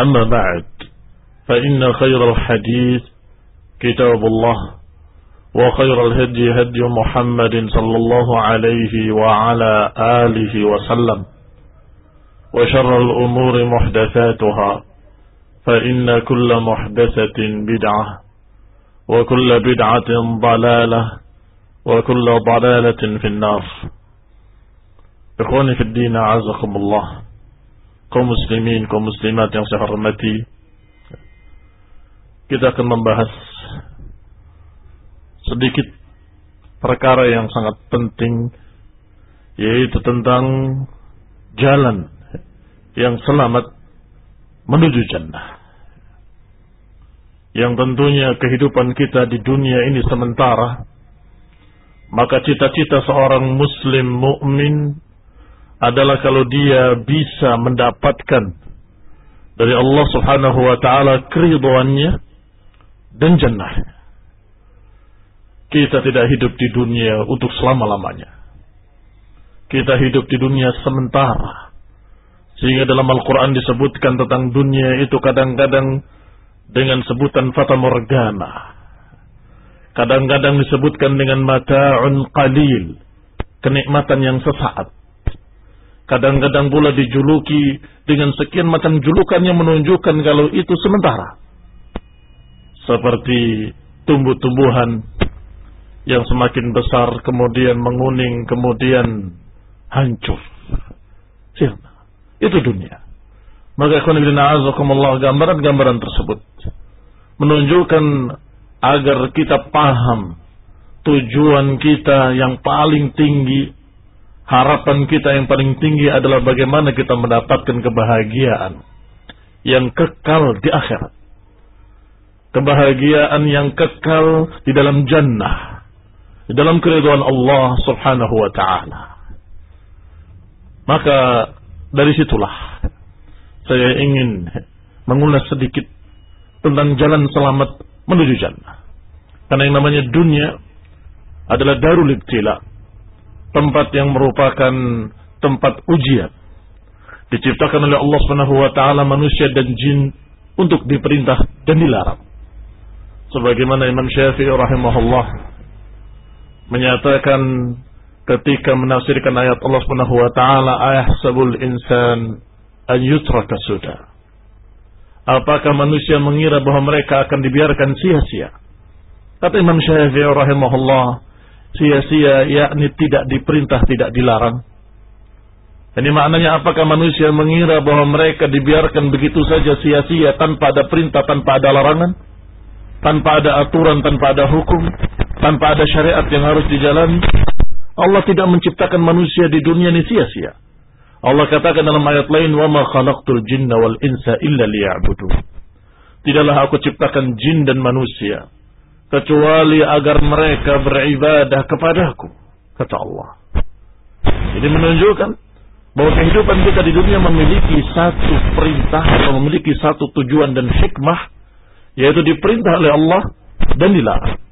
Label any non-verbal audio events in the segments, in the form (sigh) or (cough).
أما بعد فإن خير الحديث كتاب الله وخير الهدي هدي محمد صلى الله عليه وعلى آله وسلم وشر الأمور محدثاتها فإن كل محدثة بدعة وكل بدعة ضلالة وكل ضلالة في النار. إخواني في الدين أعزكم الله. Kaum muslimin, kaum muslimat yang saya hormati, kita akan membahas sedikit perkara yang sangat penting, yaitu tentang jalan yang selamat menuju jannah. Yang tentunya kehidupan kita di dunia ini sementara, maka cita-cita seorang muslim mukmin adalah kalau dia bisa mendapatkan dari Allah Subhanahu wa taala keridhaannya dan jannah. Kita tidak hidup di dunia untuk selama-lamanya. Kita hidup di dunia sementara. Sehingga dalam Al-Quran disebutkan tentang dunia itu kadang-kadang dengan sebutan fata morgana. Kadang-kadang disebutkan dengan mata'un qalil. Kenikmatan yang sesaat. Kadang-kadang pula dijuluki dengan sekian macam julukan yang menunjukkan kalau itu sementara. Seperti tumbuh-tumbuhan yang semakin besar kemudian menguning kemudian hancur. Siapa? Itu dunia. Maka gambaran-gambaran tersebut menunjukkan agar kita paham tujuan kita yang paling tinggi Harapan kita yang paling tinggi adalah bagaimana kita mendapatkan kebahagiaan yang kekal di akhirat. Kebahagiaan yang kekal di dalam jannah. Di dalam keriduan Allah subhanahu wa ta'ala. Maka dari situlah saya ingin mengulas sedikit tentang jalan selamat menuju jannah. Karena yang namanya dunia adalah darul ibtila tempat yang merupakan tempat ujian. Diciptakan oleh Allah Subhanahu wa taala manusia dan jin untuk diperintah dan dilarang. Sebagaimana Imam Syafi'i rahimahullah menyatakan ketika menafsirkan ayat Allah Subhanahu wa taala ayah sabul insan an yutraka sudah. Apakah manusia mengira bahwa mereka akan dibiarkan sia-sia? Kata Imam Syafi'i rahimahullah, sia-sia yakni tidak diperintah tidak dilarang. Ini maknanya apakah manusia mengira bahwa mereka dibiarkan begitu saja sia-sia tanpa ada perintah tanpa ada larangan? Tanpa ada aturan tanpa ada hukum? Tanpa ada syariat yang harus dijalani? Allah tidak menciptakan manusia di dunia ini sia-sia. Allah katakan dalam ayat lain wa ma khalaqtul jinna wal insa illa liya'budun. Tidaklah aku ciptakan jin dan manusia kecuali agar mereka beribadah kepadaku kata Allah. Ini menunjukkan bahwa kehidupan kita di dunia memiliki satu perintah atau memiliki satu tujuan dan hikmah yaitu diperintah oleh Allah dan dilarang.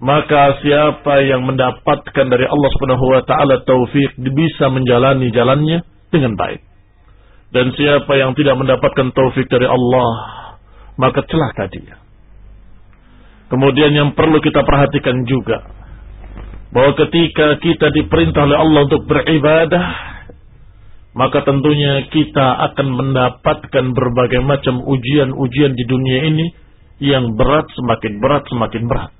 Maka siapa yang mendapatkan dari Allah Subhanahu wa taala taufik bisa menjalani jalannya dengan baik. Dan siapa yang tidak mendapatkan taufik dari Allah maka celaka dia Kemudian yang perlu kita perhatikan juga bahwa ketika kita diperintah oleh Allah untuk beribadah, maka tentunya kita akan mendapatkan berbagai macam ujian-ujian di dunia ini yang berat semakin berat semakin berat.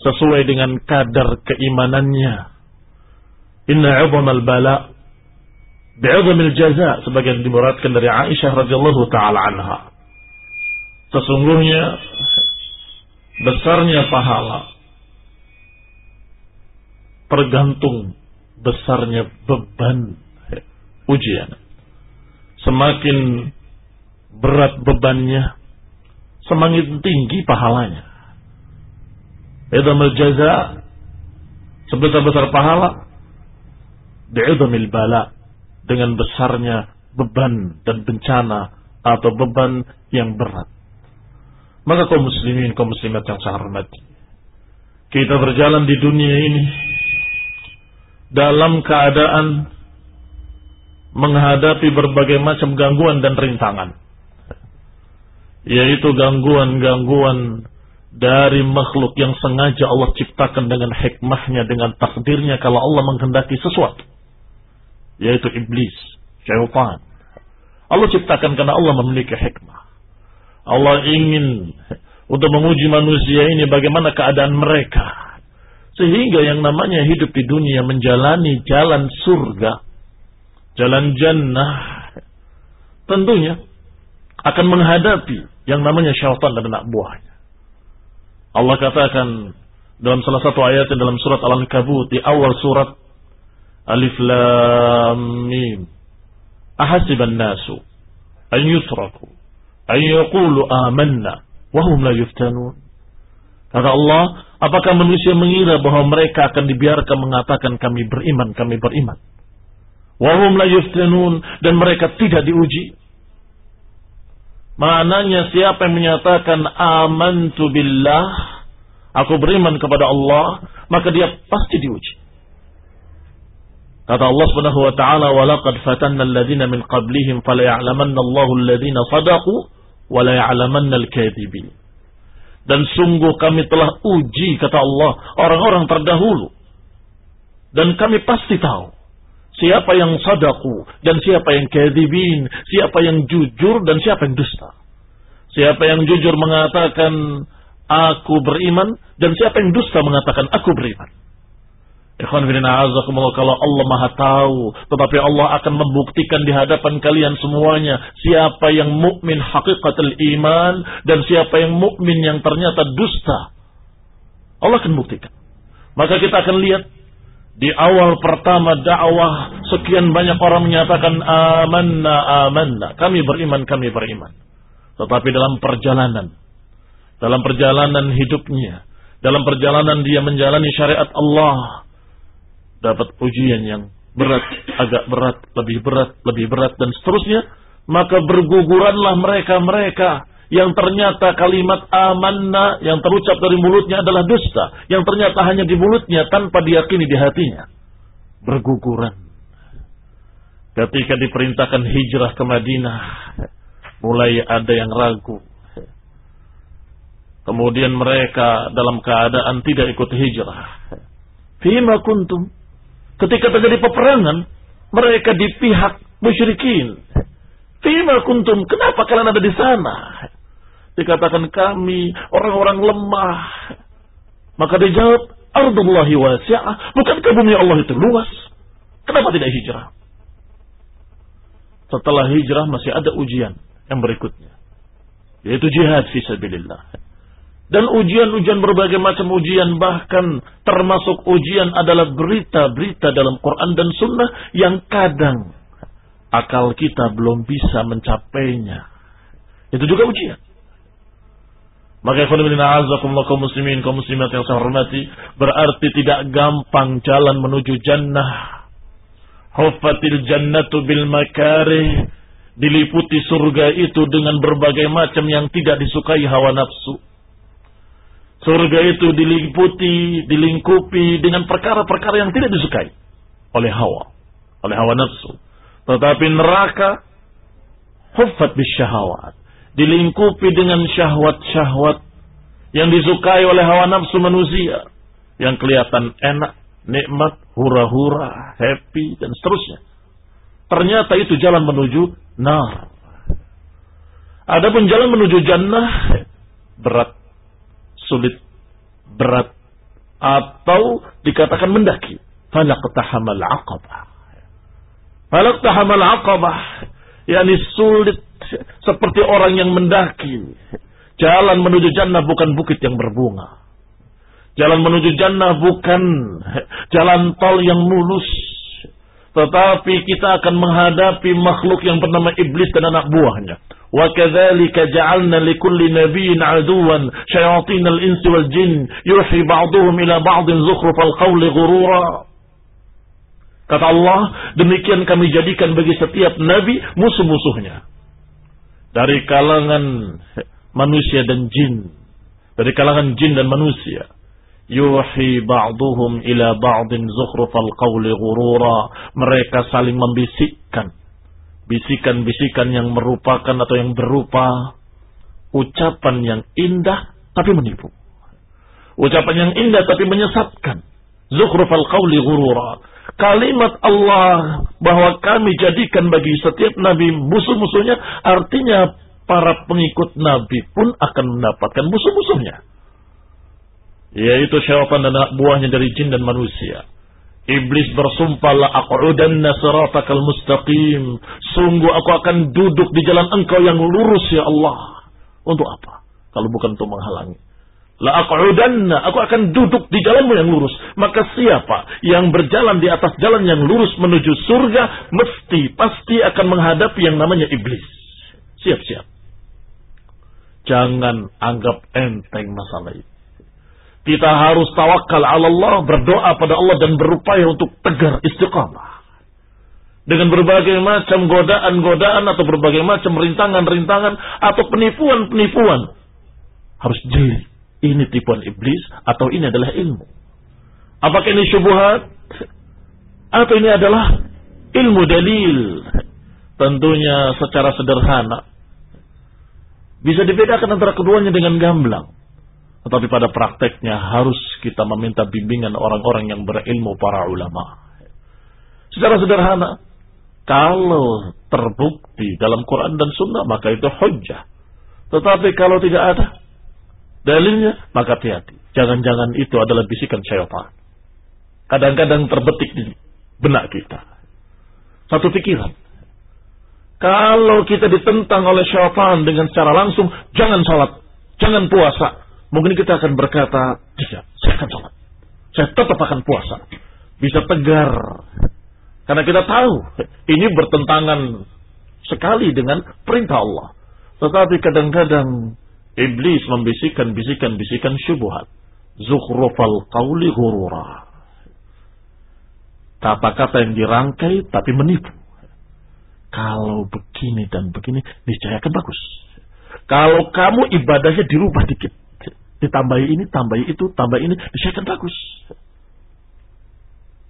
Sesuai dengan kadar keimanannya. Inna 'idhamal bala bi'idhamil jaza sebagian dimuradkan dari Aisyah radhiyallahu taala anha. Sesungguhnya besarnya pahala tergantung besarnya beban ujian. Semakin berat bebannya, semakin tinggi pahalanya. Idamil jaza sebesar-besar pahala bi'idamil bala dengan besarnya beban dan bencana atau beban yang berat. Maka kaum muslimin, kaum muslimat yang saya hormati. Kita berjalan di dunia ini dalam keadaan menghadapi berbagai macam gangguan dan rintangan. yaitu gangguan-gangguan dari makhluk yang sengaja Allah ciptakan dengan hikmahnya, dengan takdirnya kalau Allah menghendaki sesuatu. Yaitu iblis, syaitan. Allah ciptakan karena Allah memiliki hikmah. Allah ingin untuk menguji manusia ini bagaimana keadaan mereka. Sehingga yang namanya hidup di dunia menjalani jalan surga, jalan jannah, tentunya akan menghadapi yang namanya syaitan dan anak buahnya. Allah katakan dalam salah satu ayat dalam surat Al-Ankabut di awal surat Alif Lam Mim. Ahasiban nasu an yusraku an yaqulu amanna wa hum la yuftanun. Kata Allah, apakah manusia mengira bahwa mereka akan dibiarkan mengatakan kami beriman, kami beriman. Wahum la yuftanun dan mereka tidak diuji. Maknanya siapa yang menyatakan amantu billah, aku beriman kepada Allah, maka dia pasti diuji. Kata Allah Subhanahu wa taala, "Wa laqad fatanna alladziina min qablihim fala ya'lamanna Allahu alladziina wa la ya'lamanna al-kadzibin." Dan sungguh kami telah uji kata Allah orang-orang terdahulu. Dan kami pasti tahu Siapa yang sadaku dan siapa yang kedibin, siapa yang jujur dan siapa yang dusta. Siapa yang jujur mengatakan aku beriman dan siapa yang dusta mengatakan aku beriman. Kalau Allah Maha tahu, tetapi Allah akan membuktikan di hadapan kalian semuanya siapa yang mukmin hakikatul iman dan siapa yang mukmin yang ternyata dusta. Allah akan buktikan. Maka kita akan lihat di awal pertama dakwah sekian banyak orang menyatakan amanna amanna kami beriman kami beriman tetapi dalam perjalanan dalam perjalanan hidupnya dalam perjalanan dia menjalani syariat Allah dapat ujian yang berat agak berat lebih berat lebih berat dan seterusnya maka berguguranlah mereka-mereka yang ternyata kalimat amanna yang terucap dari mulutnya adalah dusta, yang ternyata hanya di mulutnya tanpa diyakini di hatinya. Berguguran. Ketika diperintahkan hijrah ke Madinah, mulai ada yang ragu. Kemudian mereka dalam keadaan tidak ikut hijrah. Fima kuntum. Ketika terjadi peperangan, mereka di pihak musyrikin. Fima kuntum. Kenapa kalian ada di sana? Dikatakan kami orang-orang lemah. Maka dia jawab, Ardullahi wasi'ah. Bukankah bumi Allah itu luas? Kenapa tidak hijrah? Setelah hijrah masih ada ujian yang berikutnya. Yaitu jihad fisabilillah. Dan ujian-ujian berbagai macam ujian bahkan termasuk ujian adalah berita-berita dalam Quran dan Sunnah yang kadang akal kita belum bisa mencapainya. Itu juga ujian. Maka kaum muslimin, kaum muslimat yang saya hormati, berarti tidak gampang jalan menuju jannah. Huffatil jannatu bil makarih. Diliputi surga itu dengan berbagai macam yang tidak disukai hawa nafsu. Surga itu diliputi, dilingkupi dengan perkara-perkara yang tidak disukai oleh hawa, oleh hawa nafsu. Tetapi neraka huffat bis syahawat dilingkupi dengan syahwat-syahwat yang disukai oleh hawa nafsu manusia yang kelihatan enak, nikmat, hura-hura, happy dan seterusnya. Ternyata itu jalan menuju nar. Adapun jalan menuju jannah berat, sulit, berat atau dikatakan mendaki. Falaqtahamal aqabah. Falaqtahamal aqabah yakni sulit seperti orang yang mendaki. Jalan menuju jannah bukan bukit yang berbunga. Jalan menuju jannah bukan jalan tol yang mulus. Tetapi kita akan menghadapi makhluk yang bernama iblis dan anak buahnya. Ja'alna likulli nabiyyin 'aduwan syayatin al-insi wal jin yuhi ba'dhum ila ba'din zukhrufal qawli ghurura. Kata Allah, demikian kami jadikan bagi setiap nabi musuh-musuhnya dari kalangan manusia dan jin, dari kalangan jin dan manusia. Yuhi ba'duhum ila ba'din zukhrufal qawli ghurura. Mereka saling membisikkan. Bisikan-bisikan yang merupakan atau yang berupa ucapan yang indah tapi menipu. Ucapan yang indah tapi menyesatkan. Zukhrufal qawli ghurura. Kalimat Allah bahwa kami jadikan bagi setiap nabi musuh-musuhnya artinya para pengikut nabi pun akan mendapatkan musuh-musuhnya. Yaitu syaitan dan anak buahnya dari jin dan manusia. Iblis bersumpah la aqudanna siratakal mustaqim. Sungguh aku akan duduk di jalan engkau yang lurus ya Allah. Untuk apa? Kalau bukan untuk menghalangi. La aqudanna, aku akan duduk di jalanmu yang lurus. Maka siapa yang berjalan di atas jalan yang lurus menuju surga, mesti, pasti akan menghadapi yang namanya iblis. Siap-siap. Jangan anggap enteng masalah itu. Kita harus tawakal ala Allah, berdoa pada Allah dan berupaya untuk tegar istiqamah. Dengan berbagai macam godaan-godaan atau berbagai macam rintangan-rintangan atau penipuan-penipuan. Harus jeli. Ini tipuan iblis atau ini adalah ilmu. Apakah ini syubuhat? Atau ini adalah ilmu dalil? Tentunya secara sederhana. Bisa dibedakan antara keduanya dengan gamblang. Tetapi pada prakteknya harus kita meminta bimbingan orang-orang yang berilmu para ulama. Secara sederhana, kalau terbukti dalam Quran dan Sunnah maka itu hujjah. Tetapi kalau tidak ada dalilnya maka hati-hati. Jangan-jangan itu adalah bisikan syaitan. Kadang-kadang terbetik di benak kita. Satu pikiran. Kalau kita ditentang oleh syaitan dengan secara langsung, jangan salat, jangan puasa, Mungkin kita akan berkata, tidak, saya akan sholat. Saya tetap akan puasa. Bisa tegar. Karena kita tahu, ini bertentangan sekali dengan perintah Allah. Tetapi kadang-kadang iblis membisikkan bisikan-bisikan syubhat. Zukhrufal qawli hurura. Kata-kata yang dirangkai tapi menipu. Kalau begini dan begini, niscaya akan bagus. Kalau kamu ibadahnya dirubah dikit ditambahi ini, tambahi itu, tambah ini, akan bagus.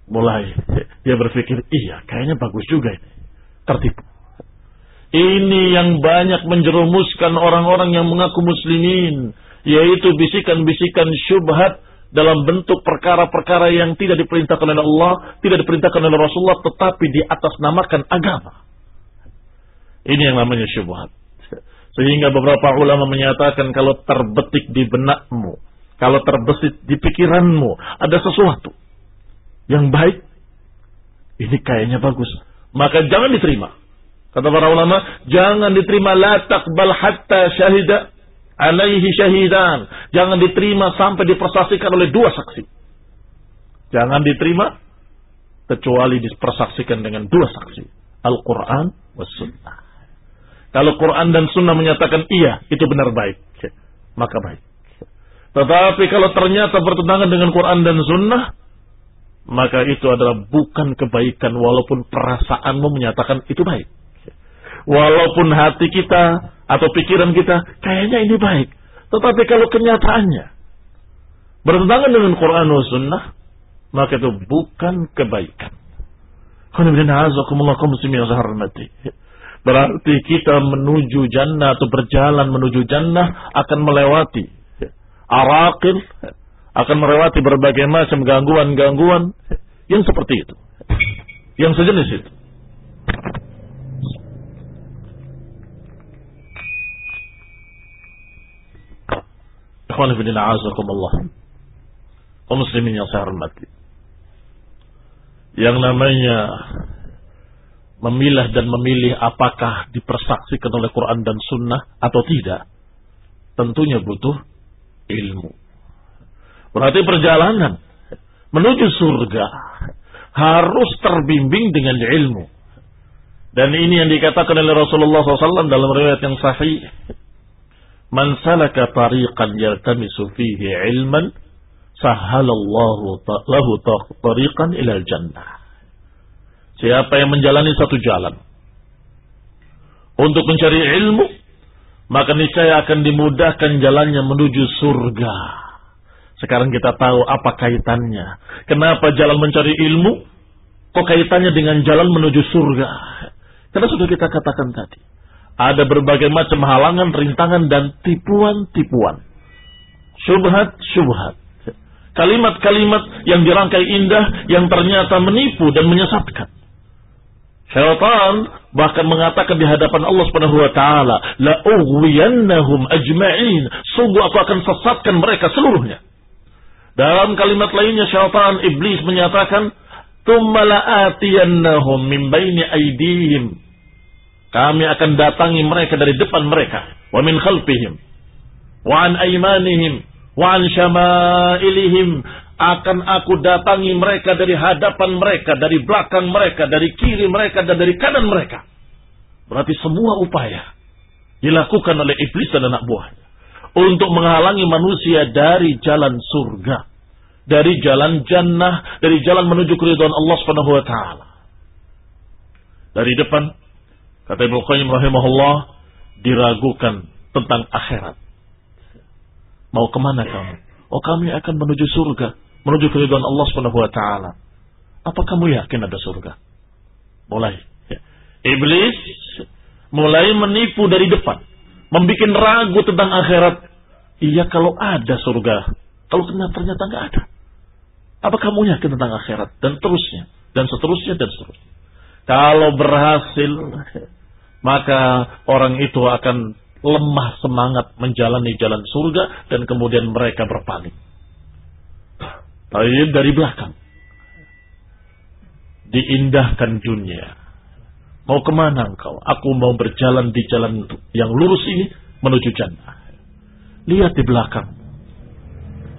Mulai dia berpikir, iya kayaknya bagus juga ini. Tertipu. Ini yang banyak menjerumuskan orang-orang yang mengaku muslimin. Yaitu bisikan-bisikan syubhat dalam bentuk perkara-perkara yang tidak diperintahkan oleh Allah, tidak diperintahkan oleh Rasulullah, tetapi di atas namakan agama. Ini yang namanya syubhat. Sehingga beberapa ulama menyatakan kalau terbetik di benakmu, kalau terbesit di pikiranmu, ada sesuatu yang baik, ini kayaknya bagus. Maka jangan diterima. Kata para ulama, jangan diterima la taqbal hatta syahida alaihi syahidan. Jangan diterima sampai dipersaksikan oleh dua saksi. Jangan diterima kecuali dipersaksikan dengan dua saksi. Al-Quran was sunnah. Kalau Quran dan Sunnah menyatakan iya, itu benar baik. Maka baik. Tetapi kalau ternyata bertentangan dengan Quran dan Sunnah, maka itu adalah bukan kebaikan walaupun perasaanmu menyatakan itu baik. Walaupun hati kita atau pikiran kita kayaknya ini baik. Tetapi kalau kenyataannya bertentangan dengan Quran dan Sunnah, maka itu bukan kebaikan. Alhamdulillah, Berarti kita menuju jannah atau berjalan menuju jannah akan melewati arakil, akan melewati berbagai macam gangguan-gangguan yang seperti itu. Yang sejenis itu. Yang namanya memilah dan memilih apakah dipersaksikan oleh Quran dan Sunnah atau tidak, tentunya butuh ilmu. Berarti perjalanan menuju surga harus terbimbing dengan ilmu. Dan ini yang dikatakan oleh Rasulullah SAW dalam riwayat yang sahih. Man salaka tariqan yaltamisu fihi ilman, sahalallahu lahu tariqan ilal jannah. Siapa yang menjalani satu jalan untuk mencari ilmu, maka niscaya akan dimudahkan jalannya menuju surga. Sekarang kita tahu apa kaitannya. Kenapa jalan mencari ilmu? Kok kaitannya dengan jalan menuju surga? Karena sudah kita katakan tadi. Ada berbagai macam halangan, rintangan, dan tipuan-tipuan. Subhat-subhat. Kalimat-kalimat yang dirangkai indah, yang ternyata menipu dan menyesatkan. Syaitan bahkan mengatakan di hadapan Allah Subhanahu wa taala, "La ughwiyannahum ajma'in." Sungguh aku akan sesatkan mereka seluruhnya. Dalam kalimat lainnya syaitan iblis menyatakan, "Tsumma la'atiyannahum min baini aydihim." Kami akan datangi mereka dari depan mereka, wa min khalfihim, wa an aymanihim, wa an syama'ilihim, akan aku datangi mereka dari hadapan mereka, dari belakang mereka, dari kiri mereka, dan dari kanan mereka. Berarti semua upaya dilakukan oleh iblis dan anak buahnya untuk menghalangi manusia dari jalan surga, dari jalan jannah, dari jalan menuju keridhaan Allah taala. Dari depan kata Ibnu Qayyim rahimahullah diragukan tentang akhirat. Mau ke mana kamu? Oh kami akan menuju surga menuju keridhaan Allah Subhanahu wa taala. Apa kamu yakin ada surga? Mulai. Ya. Iblis mulai menipu dari depan, membuat ragu tentang akhirat. Iya kalau ada surga, kalau ternyata nggak ada. Apa kamu yakin tentang akhirat dan terusnya dan seterusnya dan seterusnya. Kalau berhasil, maka orang itu akan lemah semangat menjalani jalan surga dan kemudian mereka berpaling. Tayyib dari belakang. Diindahkan dunia. Mau ke mana engkau? Aku mau berjalan di jalan yang lurus ini menuju jannah. Lihat di belakang.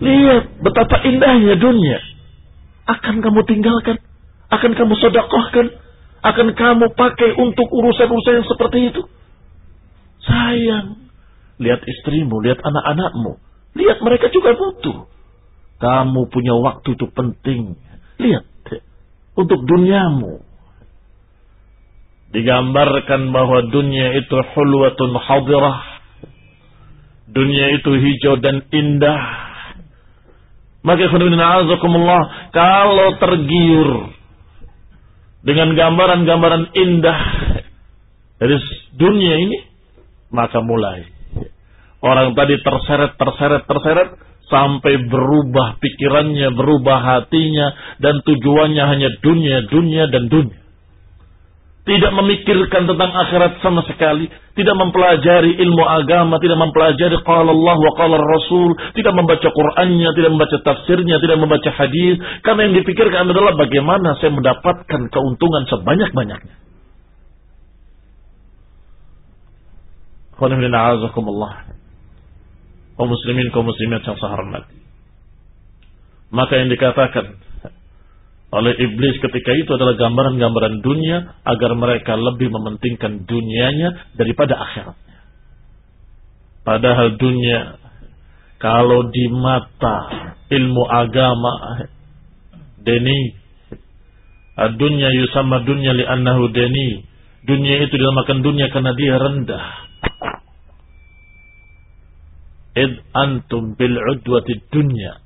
Lihat betapa indahnya dunia. Akan kamu tinggalkan? Akan kamu sodakohkan? Akan kamu pakai untuk urusan-urusan yang seperti itu? Sayang. Lihat istrimu, lihat anak-anakmu. Lihat mereka juga butuh. Kamu punya waktu itu penting. Lihat. Untuk duniamu. Digambarkan bahwa dunia itu hulwatun hadirah. Dunia itu hijau dan indah. Maka azakumullah kalau tergiur dengan gambaran-gambaran indah dari dunia ini, maka mulai. Orang tadi terseret, terseret, terseret, sampai berubah pikirannya, berubah hatinya, dan tujuannya hanya dunia, dunia, dan dunia. Tidak memikirkan tentang akhirat sama sekali, tidak mempelajari ilmu agama, tidak mempelajari qala Allah wa qala Rasul, tidak membaca Qur'annya, tidak membaca tafsirnya, tidak membaca hadis, karena yang dipikirkan adalah bagaimana saya mendapatkan keuntungan sebanyak-banyaknya. Alhamdulillah kaum muslimin kaum muslimat yang saya hormati. Maka yang dikatakan oleh iblis ketika itu adalah gambaran-gambaran dunia agar mereka lebih mementingkan dunianya daripada akhiratnya. Padahal dunia kalau di mata ilmu agama deni dunia yusama dunia li annahu deni dunia itu dinamakan dunia karena dia rendah id antum bil udwati dunya.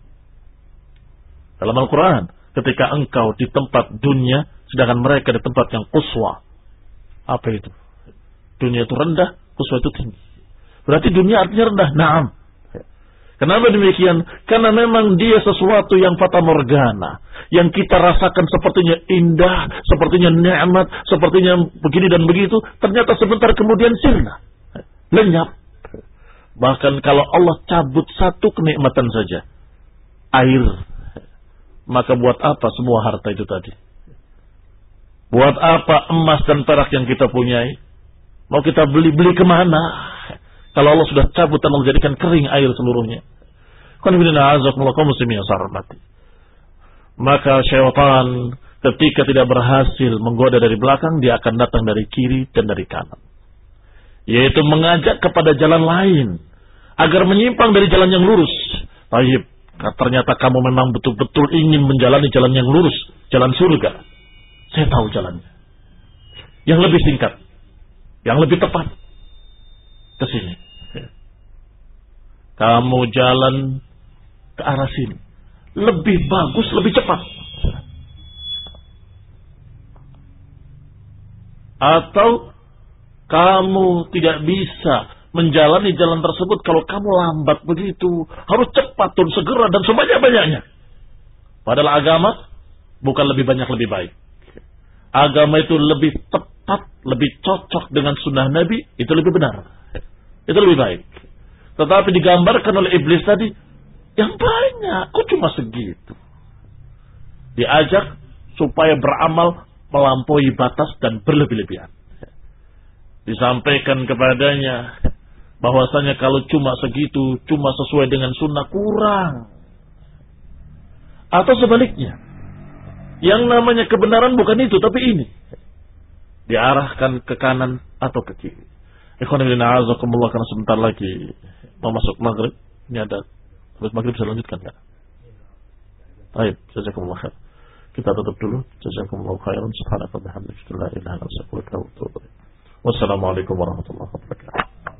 Dalam Al-Quran, ketika engkau di tempat dunia, sedangkan mereka di tempat yang kuswa. Apa itu? Dunia itu rendah, kuswa itu tinggi. Berarti dunia artinya rendah. Naam. Kenapa demikian? Karena memang dia sesuatu yang fata morgana. Yang kita rasakan sepertinya indah, sepertinya nikmat, sepertinya begini dan begitu. Ternyata sebentar kemudian sirna. Lenyap. Bahkan kalau Allah cabut satu kenikmatan saja, air, maka buat apa semua harta itu tadi? Buat apa emas dan perak yang kita punyai? Mau kita beli-beli ke mana? Kalau Allah sudah cabut dan menjadikan kering air seluruhnya. Maka syaitan ketika tidak berhasil menggoda dari belakang, dia akan datang dari kiri dan dari kanan. Yaitu mengajak kepada jalan lain agar menyimpang dari jalan yang lurus. Taib, ternyata kamu memang betul-betul ingin menjalani jalan yang lurus, jalan surga. Saya tahu jalannya. Yang lebih singkat, yang lebih tepat. Ke sini. Kamu jalan ke arah sini. Lebih bagus, lebih cepat. Atau Kamu tidak bisa menjalani jalan tersebut kalau kamu lambat begitu. Harus cepat dan segera dan sebanyak-banyaknya. Padahal agama bukan lebih banyak lebih baik. Agama itu lebih tepat, lebih cocok dengan sunnah Nabi, itu lebih benar. Itu lebih baik. Tetapi digambarkan oleh iblis tadi, yang banyak, kok cuma segitu. Diajak supaya beramal melampaui batas dan berlebih-lebihan. Disampaikan kepadanya, bahwasanya kalau cuma segitu, cuma sesuai dengan sunnah kurang. Atau sebaliknya, yang namanya kebenaran bukan itu, tapi ini. Diarahkan ke kanan atau ke kiri. Ikhwan ibn a'azakumullah karena sebentar lagi mau masuk maghrib. Ini ada, habis maghrib bisa lanjutkan nggak? Baik, jazakumullah khair. Kita tutup dulu. Jazakumullah khairan. Subhanaka bihamdika la ilaha illa anta Wassalamualaikum warahmatullahi wabarakatuh.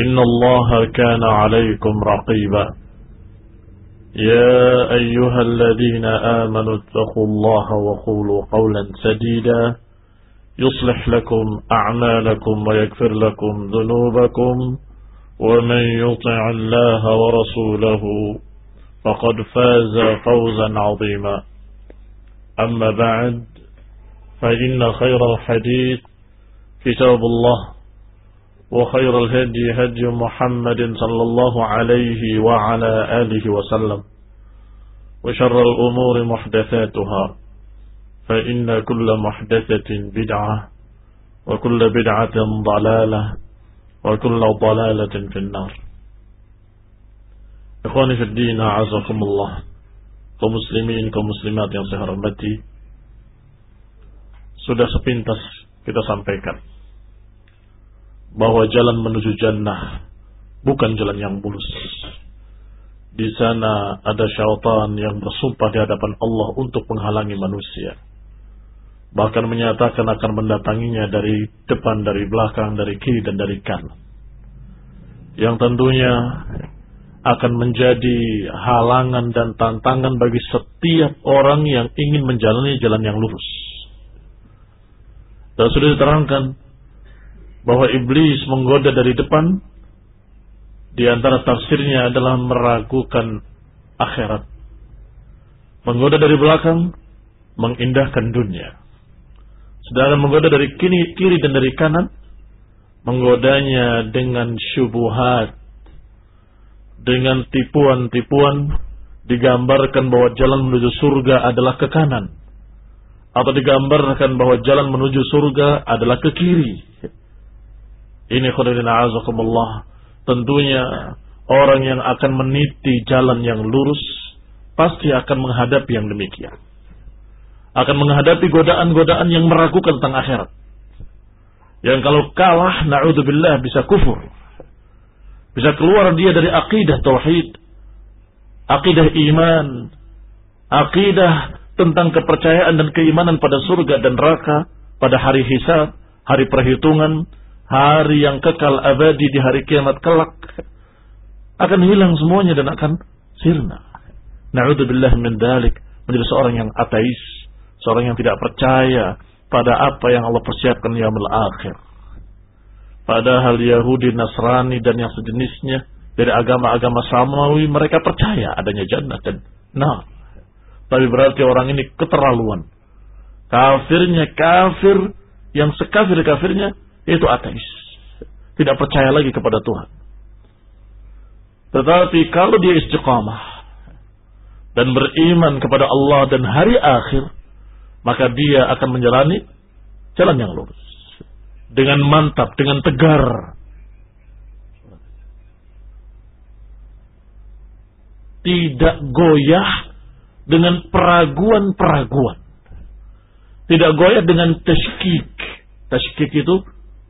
إن الله كان عليكم رقيبا. يا أيها الذين آمنوا اتقوا الله وقولوا قولا سديدا. يصلح لكم أعمالكم ويكفر لكم ذنوبكم. ومن يطع الله ورسوله فقد فاز فوزا عظيما. أما بعد فإن خير الحديث كتاب الله. وخير الهدي هدي محمد صلى الله عليه وعلى آله وسلم. وشر الأمور محدثاتها فإن كل محدثة بدعة وكل بدعة ضلالة وكل ضلالة في النار. إخواني في الدين أعزكم الله. كمسلمين كمسلمات yang saya hormati sudah sepintas kita sampaikan. Bahwa jalan menuju jannah bukan jalan yang mulus. Di sana ada syaitan yang bersumpah di hadapan Allah untuk menghalangi manusia. Bahkan menyatakan akan mendatanginya dari depan, dari belakang, dari kiri, dan dari kanan. Yang tentunya akan menjadi halangan dan tantangan bagi setiap orang yang ingin menjalani jalan yang lurus. Dan sudah diterangkan bahwa iblis menggoda dari depan di antara tafsirnya adalah meragukan akhirat. Menggoda dari belakang mengindahkan dunia. Sedangkan menggoda dari kiri, kiri dan dari kanan menggodanya dengan syubuhat dengan tipuan-tipuan digambarkan bahwa jalan menuju surga adalah ke kanan atau digambarkan bahwa jalan menuju surga adalah ke kiri ini khudina azakumullah. Tentunya orang yang akan meniti jalan yang lurus pasti akan menghadapi yang demikian. Akan menghadapi godaan-godaan yang meragukan tentang akhirat. Yang kalau kalah, na'udzubillah bisa kufur. Bisa keluar dia dari akidah tauhid, akidah iman, akidah tentang kepercayaan dan keimanan pada surga dan neraka, pada hari hisab, hari perhitungan, hari yang kekal abadi di hari kiamat kelak, akan hilang semuanya dan akan sirna. Na'udzubillah min dalik. Menjadi seorang yang ateis, seorang yang tidak percaya pada apa yang Allah persiapkan yaumul akhir. Padahal Yahudi, Nasrani dan yang sejenisnya dari agama-agama samawi mereka percaya adanya jannah dan nah. Tapi berarti orang ini keterlaluan. Kafirnya kafir yang sekafir kafirnya itu ateis. Tidak percaya lagi kepada Tuhan. Tetapi kalau dia istiqamah dan beriman kepada Allah dan hari akhir, maka dia akan menjalani jalan yang lurus. Dengan mantap, dengan tegar. Tidak goyah dengan peraguan-peraguan. Tidak goyah dengan tashkik. Tashkik itu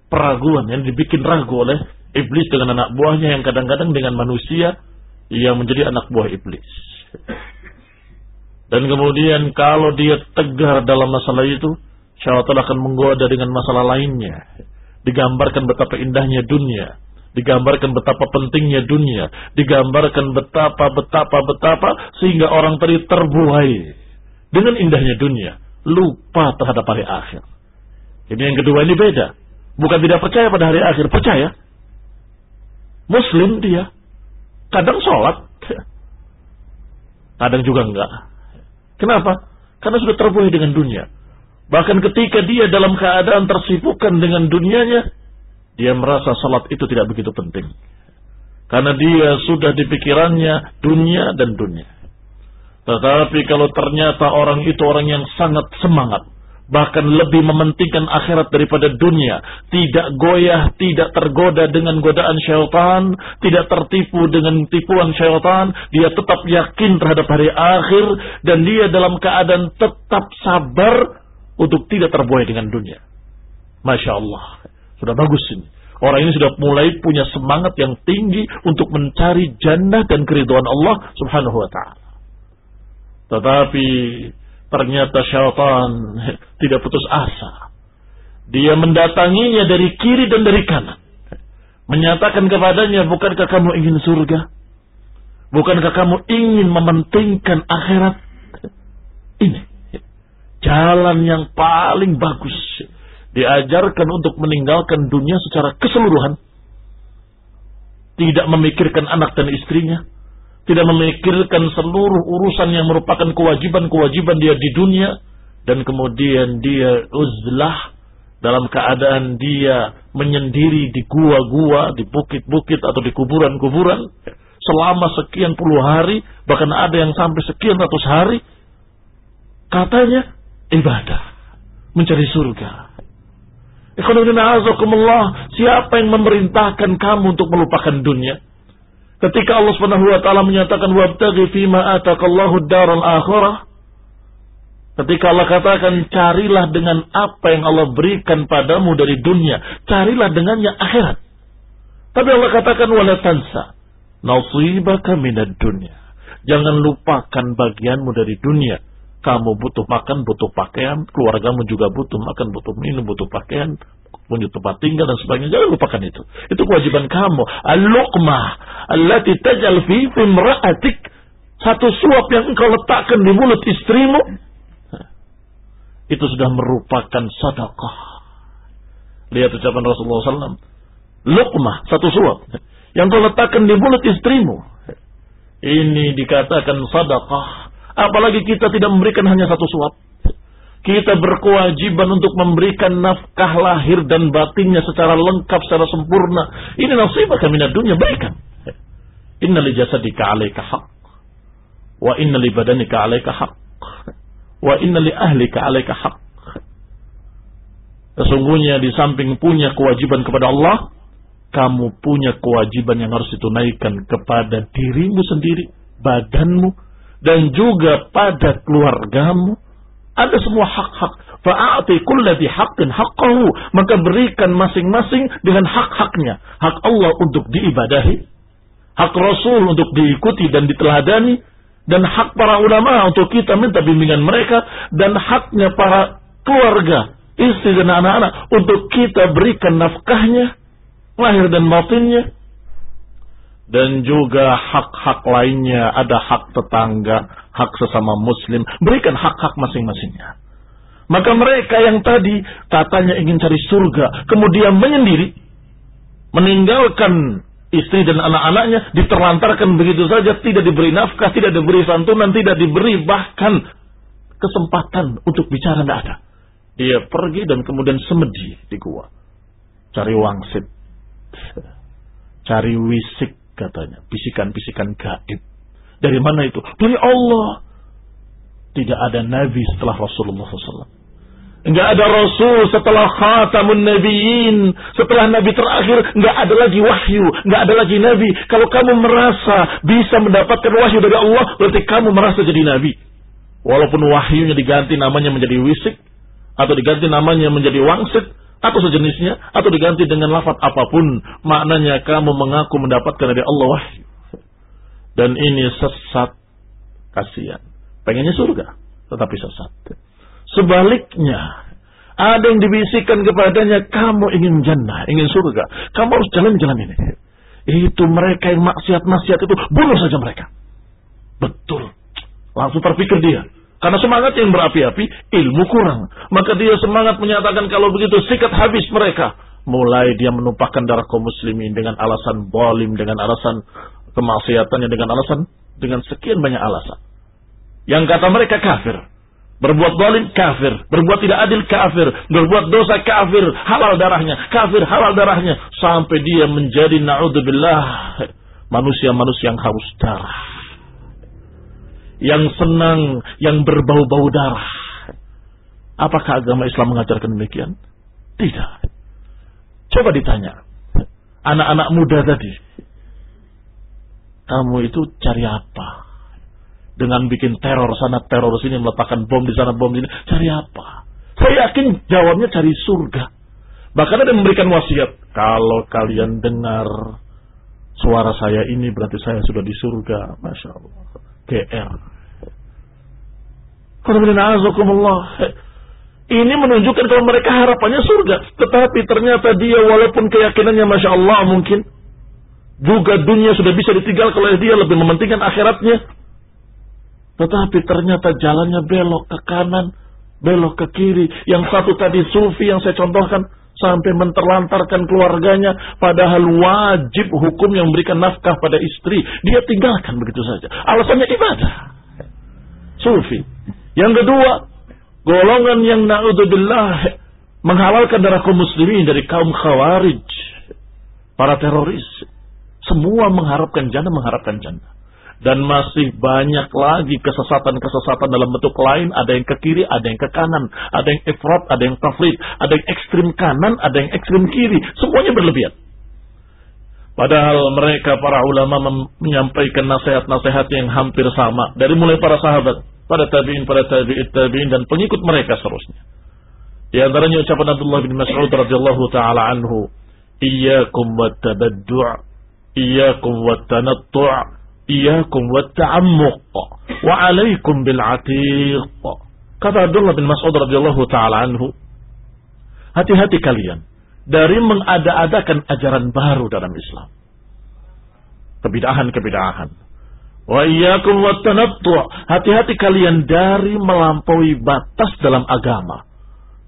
peraguan yang dibikin ragu oleh iblis dengan anak buahnya yang kadang-kadang dengan manusia yang menjadi anak buah iblis. Dan kemudian kalau dia tegar dalam masalah itu, syaitan akan menggoda dengan masalah lainnya. Digambarkan betapa indahnya dunia. Digambarkan betapa pentingnya dunia. Digambarkan betapa, betapa, betapa. Sehingga orang tadi terbuai. Dengan indahnya dunia. Lupa terhadap hari akhir. Ini yang kedua ini beda. Bukan tidak percaya pada hari akhir. Percaya. Muslim dia. Kadang sholat. Kadang juga enggak. Kenapa? Karena sudah terbuai dengan dunia. Bahkan ketika dia dalam keadaan tersibukkan dengan dunianya, dia merasa salat itu tidak begitu penting. Karena dia sudah di pikirannya dunia dan dunia. Tetapi kalau ternyata orang itu orang yang sangat semangat, bahkan lebih mementingkan akhirat daripada dunia, tidak goyah, tidak tergoda dengan godaan syaitan, tidak tertipu dengan tipuan syaitan, dia tetap yakin terhadap hari akhir dan dia dalam keadaan tetap sabar untuk tidak terbuai dengan dunia. Masya Allah. Sudah bagus ini. Orang ini sudah mulai punya semangat yang tinggi untuk mencari jannah dan keriduan Allah subhanahu wa ta'ala. Tetapi ternyata syaitan tidak putus asa. Dia mendatanginya dari kiri dan dari kanan. Menyatakan kepadanya, bukankah kamu ingin surga? Bukankah kamu ingin mementingkan akhirat? Ini. Jalan yang paling bagus diajarkan untuk meninggalkan dunia secara keseluruhan. Tidak memikirkan anak dan istrinya. Tidak memikirkan seluruh urusan yang merupakan kewajiban-kewajiban dia di dunia. Dan kemudian dia uzlah dalam keadaan dia menyendiri di gua-gua, di bukit-bukit atau di kuburan-kuburan. Selama sekian puluh hari, bahkan ada yang sampai sekian ratus hari. Katanya ibadah, mencari surga. Siapa yang memerintahkan kamu untuk melupakan dunia? Ketika Allah Subhanahu wa taala menyatakan wabtaghi fima atakallahu daral akhirah Ketika Allah katakan carilah dengan apa yang Allah berikan padamu dari dunia, carilah dengannya akhirat. Tapi Allah katakan wala tansa nasibaka minad dunya. Jangan lupakan bagianmu dari dunia. Kamu butuh makan, butuh pakaian, keluargamu juga butuh makan, butuh minum, butuh pakaian, punya tempat tinggal dan sebagainya. Jangan lupakan itu. Itu kewajiban kamu. Al-luqmah allati tajal fi imra'atik. Satu suap yang engkau letakkan di mulut istrimu itu sudah merupakan sedekah. Lihat ucapan Rasulullah SAW. Luqmah, satu suap. Yang kau letakkan di mulut istrimu. Ini dikatakan sedekah Apalagi kita tidak memberikan hanya satu suap. Kita berkewajiban untuk memberikan nafkah lahir dan batinnya secara lengkap, secara sempurna. Ini nasibah kami dunia, berikan. Inna li jasadika alaika haq. Wa inna li badanika alaika haq. Wa inna li ahlika alaika haq. Sesungguhnya di samping punya kewajiban kepada Allah, kamu punya kewajiban yang harus ditunaikan kepada dirimu sendiri, badanmu, dan juga pada keluargamu ada semua hak-hak. Fa'ati kulladhi haqqin haqqahu. Maka berikan masing-masing dengan hak-haknya. Hak Allah untuk diibadahi. Hak Rasul untuk diikuti dan diteladani. Dan hak para ulama untuk kita minta bimbingan mereka. Dan haknya para keluarga, istri dan anak-anak untuk kita berikan nafkahnya, lahir dan batinnya. Dan juga hak-hak lainnya, ada hak tetangga, hak sesama muslim. Berikan hak-hak masing-masingnya. Maka mereka yang tadi katanya ingin cari surga, kemudian menyendiri, meninggalkan istri dan anak-anaknya, diterlantarkan begitu saja, tidak diberi nafkah, tidak diberi santunan, tidak diberi bahkan kesempatan untuk bicara tidak ada. Dia pergi dan kemudian semedi di gua. Cari wangsit. Cari wisik katanya. Bisikan-bisikan gaib. Dari mana itu? Dari Allah. Tidak ada nabi setelah Rasulullah SAW. Enggak ada rasul setelah khatamun nabiin. Setelah nabi terakhir, enggak ada lagi wahyu, enggak ada lagi nabi. Kalau kamu merasa bisa mendapatkan wahyu dari Allah, berarti kamu merasa jadi nabi. Walaupun wahyunya diganti namanya menjadi wisik, atau diganti namanya menjadi wangsit, atau sejenisnya, atau diganti dengan lafaz apa pun, maknanya kamu mengaku mendapatkan dari Allah wahyu. Dan ini sesat, kasihan. Pengennya surga, tetapi sesat. Sebaliknya, ada yang dibisikkan kepadanya, kamu ingin jannah, ingin surga. Kamu harus jalan-jalan ini. Itu mereka yang maksiat-maksiat itu, bunuh saja mereka. Betul. Langsung terpikir dia. Karena semangat yang berapi-api, ilmu kurang. Maka dia semangat menyatakan kalau begitu sikat habis mereka. Mulai dia menumpahkan darah kaum muslimin dengan alasan bolim, dengan alasan kemaksiatannya, dengan alasan, dengan sekian banyak alasan. Yang kata mereka kafir. Berbuat zalim kafir, berbuat tidak adil kafir, berbuat dosa kafir, halal darahnya, kafir halal darahnya sampai dia menjadi naudzubillah manusia-manusia yang haus darah. Yang senang, yang berbau-bau darah. Apakah agama Islam mengajarkan demikian? Tidak. Coba ditanya. Anak-anak muda tadi. Kamu itu cari apa? dengan bikin teror sana teror sini meletakkan bom di sana bom di sini cari apa saya yakin jawabnya cari surga bahkan ada memberikan wasiat kalau kalian dengar suara saya ini berarti saya sudah di surga masya Allah GR ini menunjukkan kalau mereka harapannya surga. Tetapi ternyata dia walaupun keyakinannya masya Allah mungkin juga dunia sudah bisa ditinggal kalau dia lebih mementingkan akhiratnya. Tetapi ternyata jalannya belok ke kanan, belok ke kiri. Yang satu tadi sufi yang saya contohkan sampai menterlantarkan keluarganya padahal wajib hukum yang memberikan nafkah pada istri. Dia tinggalkan begitu saja. Alasannya ibadah. Sufi. Yang kedua golongan yang naudzubillah menghalalkan darah kaum muslimin dari kaum khawarij para teroris. Semua mengharapkan jannah mengharapkan jannah dan masih banyak lagi kesesatan-kesesatan dalam bentuk lain. Ada yang ke kiri, ada yang ke kanan. Ada yang ifrat, ada yang tafrid. Ada yang ekstrim kanan, ada yang ekstrim kiri. Semuanya berlebihan. Padahal mereka para ulama menyampaikan nasihat-nasihat yang hampir sama. Dari mulai para sahabat, pada tabi'in, pada tabi'it tabi'in, dan pengikut mereka seterusnya. Di antaranya ucapan Abdullah bin Mas'ud radhiyallahu taala anhu, "Iyyakum wat tabaddu', iyyakum wat tanattu', Iyakum wa ta'ammuq wa alaikum bil atiq. Kata Abdullah bin Mas'ud hati-hati kalian dari mengada-adakan ajaran baru dalam Islam. Kebidahan-kebidahan. Wa iyyakum. Hati-hati kalian dari melampaui batas dalam agama.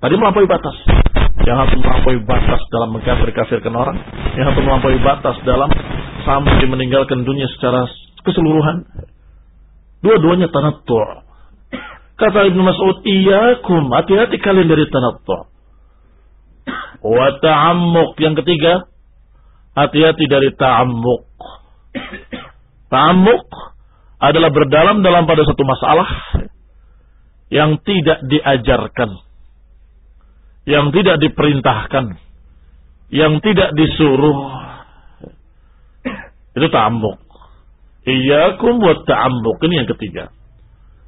Tadi melampaui batas. Harus melampaui batas dalam mengkafir-kafirkan orang. Harus melampaui batas dalam sampai meninggalkan dunia secara keseluruhan. Dua-duanya tanattu. Kata Ibnu Mas'ud, "Iyyakum, hati-hati kalian dari tanattu." Wa ta'ammuq yang ketiga, hati-hati dari ta'ammuq. Ta'ammuq adalah berdalam dalam pada satu masalah yang tidak diajarkan, yang tidak diperintahkan, yang tidak disuruh. Itu ta'ammuq. Iyakum wa ta'ammuk. Ini yang ketiga.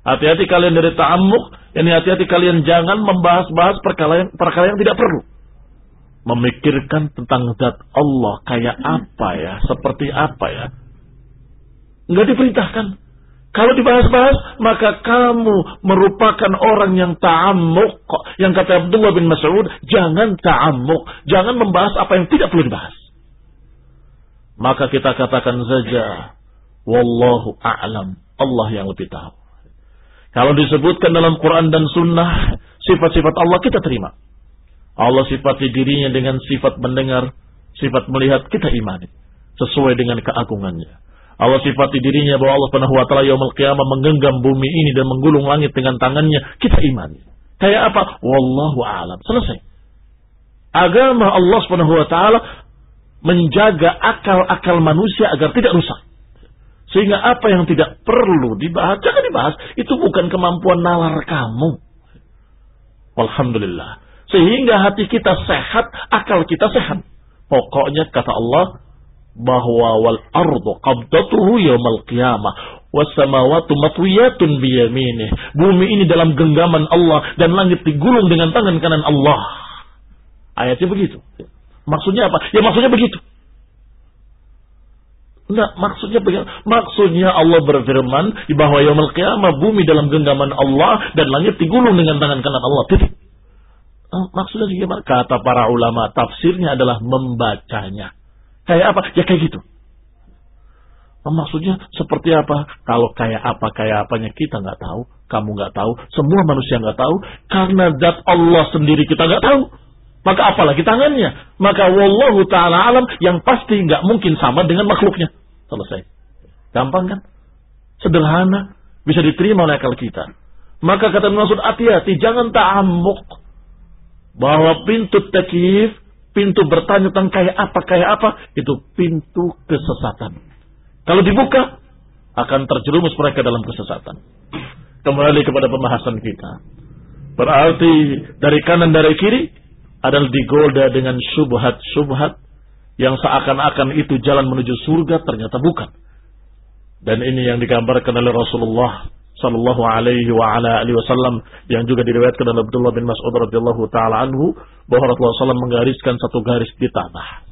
Hati-hati kalian dari ta'ammuk. Ini hati-hati kalian jangan membahas-bahas perkara yang, perkara yang tidak perlu. Memikirkan tentang zat Allah kayak apa ya, seperti apa ya. Enggak diperintahkan. Kalau dibahas-bahas, maka kamu merupakan orang yang ta'amuk. Yang kata Abdullah bin Mas'ud, jangan ta'amuk. Jangan membahas apa yang tidak perlu dibahas. Maka kita katakan saja, Wallahu a'lam. Allah yang lebih tahu. Kalau disebutkan dalam Quran dan Sunnah, sifat-sifat Allah kita terima. Allah sifati dirinya dengan sifat mendengar, sifat melihat, kita imani. Sesuai dengan keagungannya. Allah sifati dirinya bahwa Allah Subhanahu wa taala yaumul qiyamah menggenggam bumi ini dan menggulung langit dengan tangannya. Kita imani. Kayak apa? Wallahu a'lam. Selesai. Agama Allah Subhanahu wa taala menjaga akal-akal manusia agar tidak rusak. Sehingga apa yang tidak perlu dibahas, jangan dibahas. Itu bukan kemampuan nalar kamu. Alhamdulillah. Sehingga hati kita sehat, akal kita sehat. Pokoknya kata Allah, bahwa wal ardu qabdatuhu yaumal qiyamah was samawati matwiyatun biyaminih. Bumi ini dalam genggaman Allah dan langit digulung dengan tangan kanan Allah. Ayatnya begitu. Maksudnya apa? Ya maksudnya begitu. Enggak, maksudnya. Maksudnya Allah berfirman bahwa yaumul qiyamah bumi dalam genggaman Allah dan langit digulung dengan tangan kanan Allah. Titik. Maksudnya gimana? Kata para ulama, tafsirnya adalah membacanya. Kayak apa? Ya kayak gitu. Nah, maksudnya seperti apa? Kalau kayak apa kayak apanya kita nggak tahu, kamu nggak tahu, semua manusia nggak tahu, karena zat Allah sendiri kita nggak tahu. Maka apalagi tangannya? Maka wallahu taala alam yang pasti nggak mungkin sama dengan makhluknya. Selesai. Gampang kan? Sederhana, bisa diterima oleh akal kita. Maka kata maksud hati-hati, jangan ta'amuk bahwa pintu takif pintu bertanya tentang kayak apa, kayak apa, itu pintu kesesatan. Kalau dibuka, akan terjerumus mereka dalam kesesatan. Kembali kepada pembahasan kita. Berarti dari kanan dari kiri adalah digoda dengan subhat-subhat yang seakan-akan itu jalan menuju surga ternyata bukan. Dan ini yang digambarkan oleh Rasulullah sallallahu alaihi wa ala alihi wasallam yang juga diriwayatkan oleh Abdullah bin Mas'ud radhiyallahu taala anhu bahwa Rasulullah SAW menggariskan satu garis di tanah.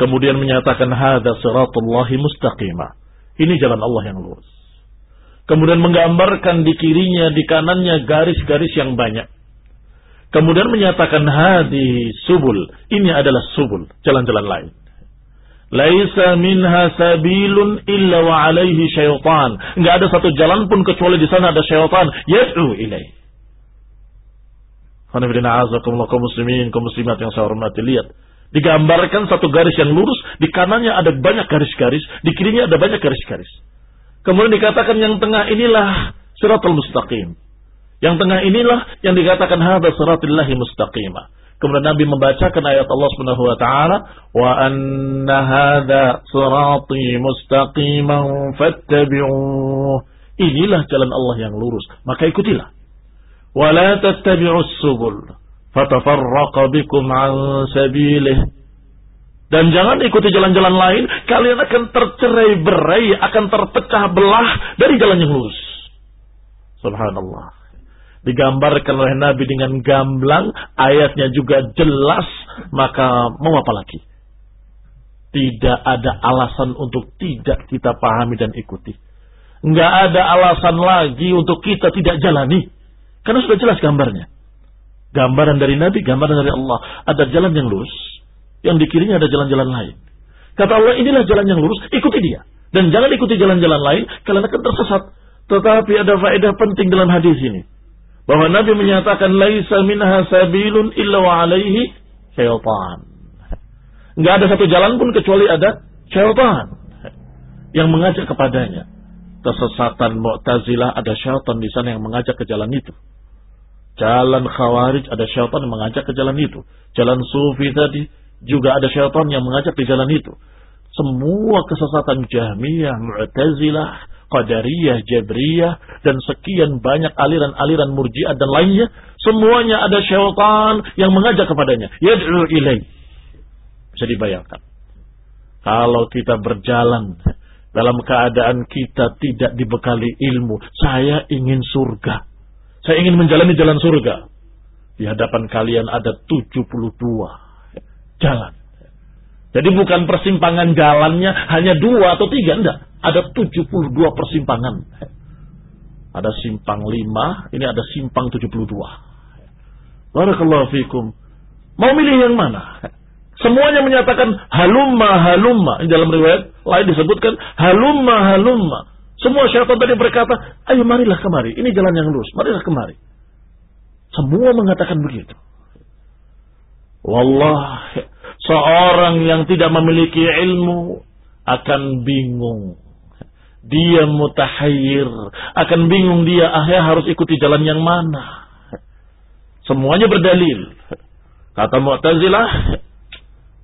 Kemudian menyatakan hadza siratullahi mustaqimah. Ini jalan Allah yang lurus. Kemudian menggambarkan di kirinya, di kanannya garis-garis yang banyak. Kemudian menyatakan hadi subul. Ini adalah subul, jalan-jalan lain. Laisa minha sabilun illa wa alaihi syaitan. Enggak ada satu jalan pun kecuali di sana ada syaitan yad'u ilaih. kaum muslimin, kaum muslimat yang saya hormati lihat. Digambarkan satu garis yang lurus, di kanannya ada banyak garis-garis, di kirinya ada banyak garis-garis. Kemudian dikatakan yang tengah inilah siratul mustaqim. Yang tengah inilah yang dikatakan hadza siratillahi mustaqimah. Kemudian Nabi membacakan ayat Allah Subhanahu wa taala, "Wa anna hadza sirati mustaqiman fattabi'uh." Inilah jalan Allah yang lurus, maka ikutilah. Wa la tattabi'us subul fatafarraqa bikum an sabilih. Dan jangan ikuti jalan-jalan lain, kalian akan tercerai-berai, akan terpecah belah dari jalan yang lurus. Subhanallah digambarkan oleh Nabi dengan gamblang, ayatnya juga jelas, maka mau apa lagi? Tidak ada alasan untuk tidak kita pahami dan ikuti. Nggak ada alasan lagi untuk kita tidak jalani. Karena sudah jelas gambarnya. Gambaran dari Nabi, gambaran dari Allah. Ada jalan yang lurus, yang di kirinya ada jalan-jalan lain. Kata Allah, inilah jalan yang lurus, ikuti dia. Dan jangan ikuti jalan-jalan lain, kalian akan tersesat. Tetapi ada faedah penting dalam hadis ini bahwa Nabi menyatakan laisa minha sabilun illa wa alaihi syaitan. Enggak ada satu jalan pun kecuali ada syaitan yang mengajak kepadanya. Kesesatan Mu'tazilah ada syaitan di sana yang mengajak ke jalan itu. Jalan Khawarij ada syaitan yang mengajak ke jalan itu. Jalan Sufi tadi juga ada syaitan yang mengajak ke jalan itu. Semua kesesatan Jahmiyah, Mu'tazilah, Qadariyah, Jabriyah, dan sekian banyak aliran-aliran murjiah dan lainnya. Semuanya ada syaitan yang mengajak kepadanya. Yad'u ilaih. Bisa dibayangkan. Kalau kita berjalan dalam keadaan kita tidak dibekali ilmu. Saya ingin surga. Saya ingin menjalani jalan surga. Di hadapan kalian ada 72 jalan. Jadi bukan persimpangan jalannya hanya dua atau tiga, enggak. Ada 72 persimpangan. Ada simpang lima, ini ada simpang 72. Barakallahu fikum. Mau milih yang mana? Semuanya menyatakan halumma halumma. Ini dalam riwayat lain disebutkan halumma halumma. Semua syaitan tadi berkata, ayo marilah kemari. Ini jalan yang lurus. Marilah kemari. Semua mengatakan begitu. Wallah, seorang yang tidak memiliki ilmu akan bingung. Dia mutahayyir, akan bingung dia akhirnya harus ikuti jalan yang mana. Semuanya berdalil. Kata Mu'tazilah,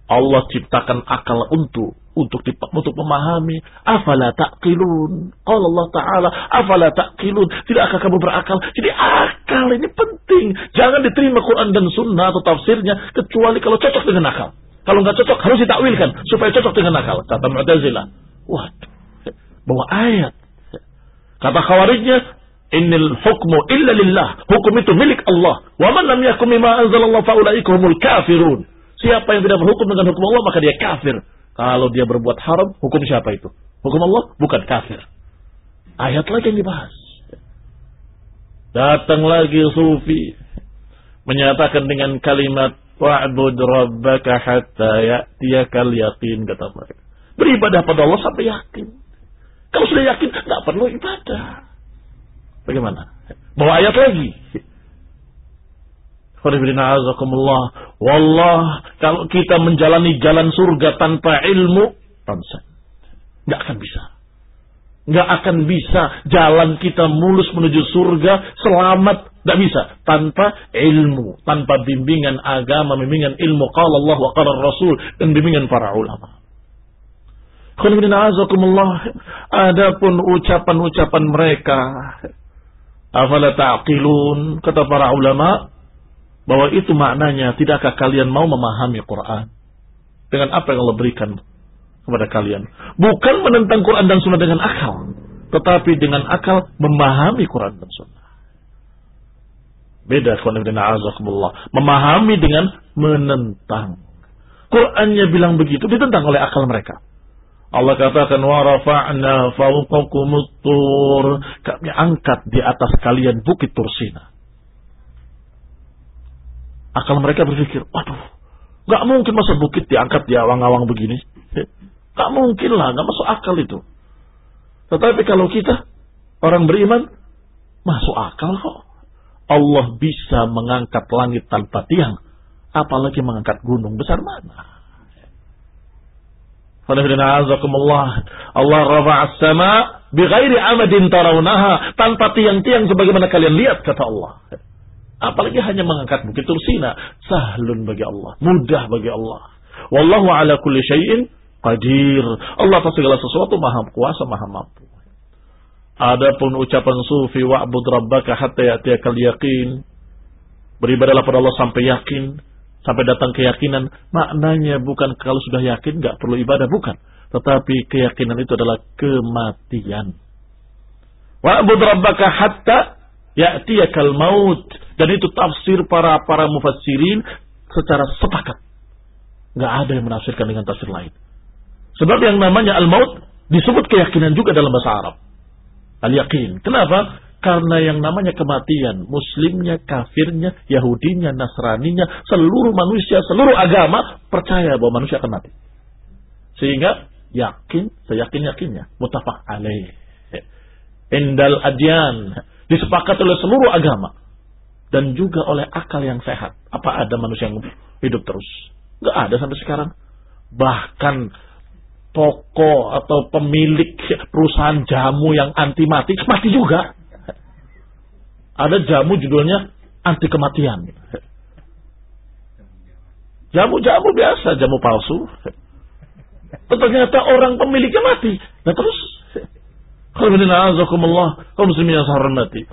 Allah ciptakan akal untuk untuk untuk memahami. Afala taqilun? Qala Allah taala afala taqilun? Tidakkah kamu berakal? Jadi akal ini penting. Jangan diterima Quran dan sunnah atau tafsirnya kecuali kalau cocok dengan akal kalau nggak cocok harus ditakwilkan supaya cocok dengan akal kata Mu'tazilah waduh bawa ayat kata khawarijnya Innil hukmu illa lillah. Hukum itu milik Allah. Wa man lam yakum bima anzalallah fa ulaika humul kafirun. Siapa yang tidak berhukum dengan hukum Allah maka dia kafir. Kalau dia berbuat haram, hukum siapa itu? Hukum Allah bukan kafir. Ayat lagi yang dibahas. Datang lagi sufi menyatakan dengan kalimat wa'bud rabbaka hatta ya'tiyakal yaqin kata mereka. Beribadah pada Allah sampai yakin. Kalau sudah yakin, nggak perlu ibadah. Bagaimana? Bawa ayat lagi. Wallah, kalau kita menjalani jalan surga tanpa ilmu, tansa. Nggak akan bisa. Nggak akan bisa jalan kita mulus menuju surga selamat. Nggak bisa. Tanpa ilmu. Tanpa bimbingan agama, bimbingan ilmu. Qala Allah wa qala Rasul. Dan bimbingan para ulama. Adapun ucapan-ucapan mereka. Afala ta'qilun. Kata para ulama bahwa itu maknanya tidakkah kalian mau memahami Quran dengan apa yang Allah berikan kepada kalian bukan menentang Quran dan Sunnah dengan akal tetapi dengan akal memahami Quran dan Sunnah beda memahami dengan menentang Qurannya bilang begitu ditentang oleh akal mereka Allah katakan wa rafa'na fawqakumut tur kami angkat di atas kalian bukit Tursina Akal mereka berpikir, waduh, gak mungkin masa bukit diangkat di awang-awang begini. Gak mungkin lah, gak masuk akal itu. Tetapi kalau kita, orang beriman, masuk akal kok. Allah bisa mengangkat langit tanpa tiang. Apalagi mengangkat gunung besar mana. Allah rafa'as sama bighairi amadin tarawunaha tanpa tiang-tiang sebagaimana kalian lihat kata Allah. Apalagi hanya mengangkat bukit Tursina. Sahlun bagi Allah. Mudah bagi Allah. Wallahu ala kulli syai'in qadir. Allah atas segala sesuatu maha kuasa, maha mampu. Adapun ucapan sufi wa'bud rabbaka hatta ya'tiyakal yaqin. Beribadalah pada Allah sampai yakin, sampai datang keyakinan. Maknanya bukan kalau sudah yakin nggak perlu ibadah, bukan. Tetapi keyakinan itu adalah kematian. Wa'bud rabbaka hatta ya'tiyakal maut. Dan itu tafsir para para mufassirin secara sepakat. Nggak ada yang menafsirkan dengan tafsir lain. Sebab yang namanya al-maut disebut keyakinan juga dalam bahasa Arab. Al-yakin. Kenapa? Karena yang namanya kematian, muslimnya, kafirnya, yahudinya, nasraninya, seluruh manusia, seluruh agama percaya bahwa manusia akan mati. Sehingga yakin, seyakin-yakinnya, mutafak alaih. Indal adyan, disepakati oleh seluruh agama dan juga oleh akal yang sehat. Apa ada manusia yang hidup terus? Gak ada sampai sekarang. Bahkan toko atau pemilik perusahaan jamu yang anti mati, mati juga. Ada jamu judulnya anti kematian. Jamu-jamu biasa, jamu palsu. Ternyata orang pemiliknya mati. Nah terus.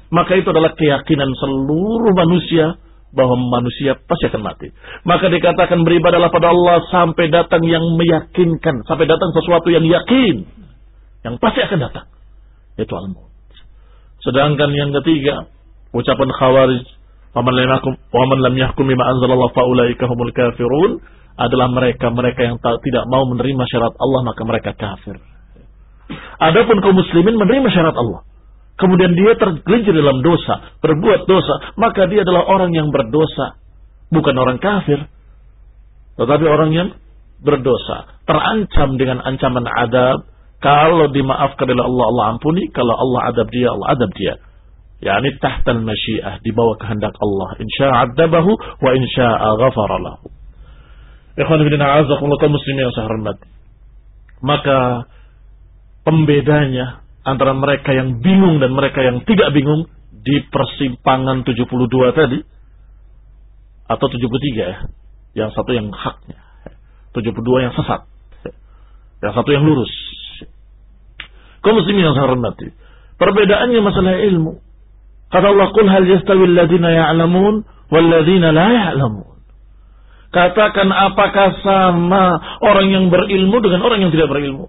Maka itu adalah keyakinan seluruh manusia bahwa manusia pasti akan mati. Maka dikatakan beribadalah pada Allah sampai datang yang meyakinkan, sampai datang sesuatu yang yakin, yang pasti akan datang. Itu al-maut. Sedangkan yang ketiga, ucapan khawarij, "Waman lam yahkum, waman bima anzalallah faulaika humul kafirun." adalah mereka-mereka yang tidak mau menerima syarat Allah maka mereka kafir. Adapun kaum muslimin menerima syarat Allah. Kemudian dia tergelincir dalam dosa, berbuat dosa, maka dia adalah orang yang berdosa, bukan orang kafir. Tetapi orang yang berdosa, terancam dengan ancaman adab, kalau dimaafkan oleh Allah, Allah ampuni, kalau Allah adab dia, Allah adab dia. Yani tahtal masyiah, di bawah kehendak Allah. Insya adabahu, wa insya ghafara lahu. Ikhwan ibn a'azakumullah kaum muslimin yang saya hormati. Maka pembedanya antara mereka yang bingung dan mereka yang tidak bingung di persimpangan 72 tadi atau 73 ya. Yang satu yang haknya. 72 yang sesat. Yang satu yang lurus. Kau muslimin yang saya hormati. Perbedaannya masalah ilmu. Kata Allah, "Qul hal yastawi alladziina ya'lamun wal ladziina la ya'lamun." Katakan apakah sama orang yang berilmu dengan orang yang tidak berilmu?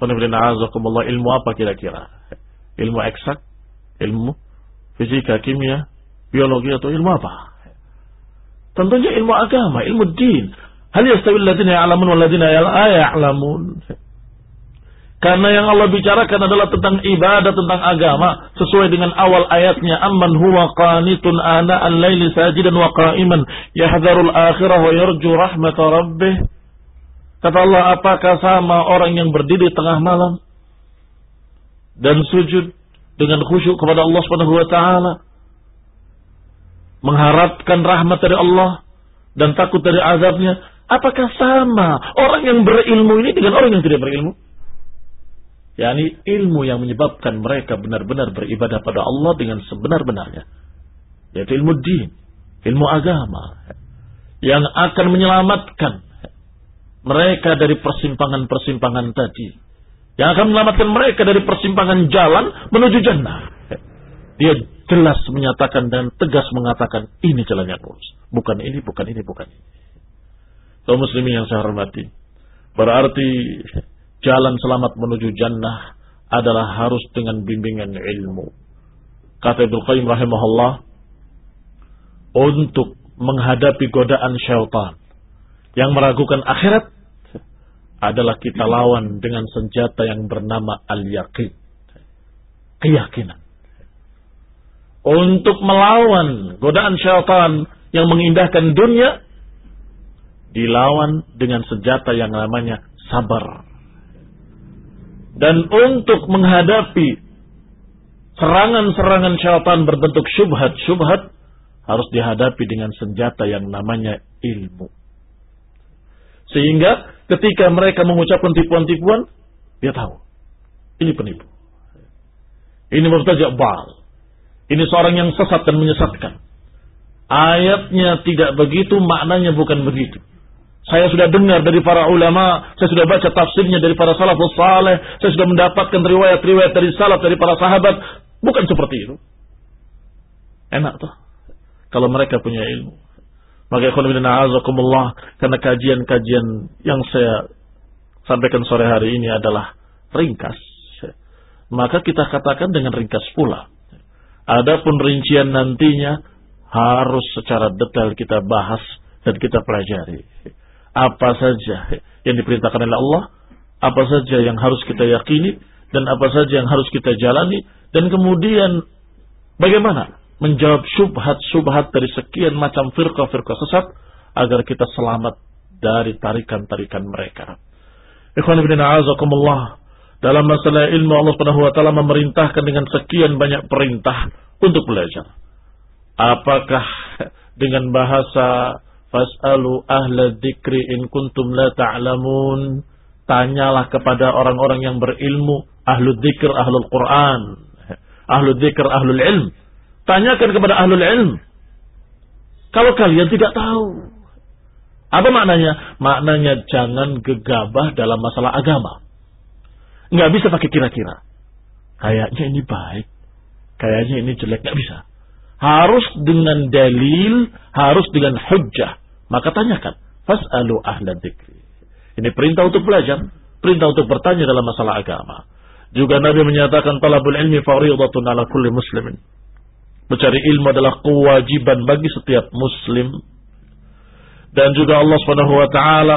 Ilmu apa kira-kira? Ilmu eksak? Ilmu fisika, kimia, biologi atau ilmu apa? Tentunya ilmu agama, ilmu din. Hal yastawi alladziina ya'lamun wal ladziina la ya'lamun. Karena yang Allah bicarakan adalah tentang ibadah, tentang agama. Sesuai dengan awal ayatnya. Amman huwa qanitun ana al-layli sajidan wa qa'iman. Yahdharul akhirah wa yarju rahmata rabbih. Kata Allah, apakah sama orang yang berdiri tengah malam. Dan sujud dengan khusyuk kepada Allah subhanahu wa ta'ala. Mengharapkan rahmat dari Allah. Dan takut dari azabnya. Apakah sama orang yang berilmu ini dengan orang yang tidak berilmu? yakni ilmu yang menyebabkan mereka benar-benar beribadah pada Allah dengan sebenar-benarnya yaitu ilmu din ilmu agama yang akan menyelamatkan mereka dari persimpangan-persimpangan tadi. Yang akan menyelamatkan mereka dari persimpangan jalan menuju jannah. Dia jelas menyatakan dan tegas mengatakan ini jalan yang lurus. Bukan ini bukan ini bukan ini. Kaum muslimin yang saya hormati berarti jalan selamat menuju jannah adalah harus dengan bimbingan ilmu. Kata Ibnu Qayyim rahimahullah, untuk menghadapi godaan syaitan yang meragukan akhirat adalah kita lawan dengan senjata yang bernama al-yaqin. Keyakinan. Untuk melawan godaan syaitan yang mengindahkan dunia dilawan dengan senjata yang namanya sabar dan untuk menghadapi serangan-serangan syaitan berbentuk syubhat-syubhat harus dihadapi dengan senjata yang namanya ilmu. Sehingga ketika mereka mengucapkan tipuan-tipuan, dia tahu. Ini penipu. Ini murtajak bal. Ini seorang yang sesat dan menyesatkan. Ayatnya tidak begitu, maknanya bukan begitu. Saya sudah dengar dari para ulama, saya sudah baca tafsirnya dari para salafus saleh, saya sudah mendapatkan riwayat-riwayat dari salaf, dari para sahabat. Bukan seperti itu. Enak tuh. Kalau mereka punya ilmu. Maka a'azakumullah, karena kajian-kajian yang saya sampaikan sore hari ini adalah ringkas. Maka kita katakan dengan ringkas pula. Adapun rincian nantinya harus secara detail kita bahas dan kita pelajari apa saja yang diperintahkan oleh Allah, apa saja yang harus kita yakini, dan apa saja yang harus kita jalani, dan kemudian bagaimana menjawab subhat-subhat dari sekian macam firqah-firqah sesat, agar kita selamat dari tarikan-tarikan mereka. Ikhwan ibn a'azakumullah, dalam masalah ilmu Allah Subhanahu wa taala memerintahkan dengan sekian banyak perintah untuk belajar. Apakah dengan bahasa Fas'alu ahla dzikri in kuntum la ta'lamun. Tanyalah kepada orang-orang yang berilmu, ahlu dzikr, ahlul Quran, ahlu dzikr, ahlul ilm. Tanyakan kepada ahlul ilm. Kalau kalian tidak tahu. Apa maknanya? Maknanya jangan gegabah dalam masalah agama. Nggak bisa pakai kira-kira. Kayaknya ini baik. Kayaknya ini jelek. Nggak bisa. Harus dengan dalil, harus dengan hujjah. Maka tanyakan. Fas'alu ahla dzikri. Ini perintah untuk belajar. Perintah untuk bertanya dalam masalah agama. Juga Nabi menyatakan talabul ilmi faridatun ala kulli muslimin. Mencari ilmu adalah kewajiban bagi setiap muslim. Dan juga Allah Subhanahu wa taala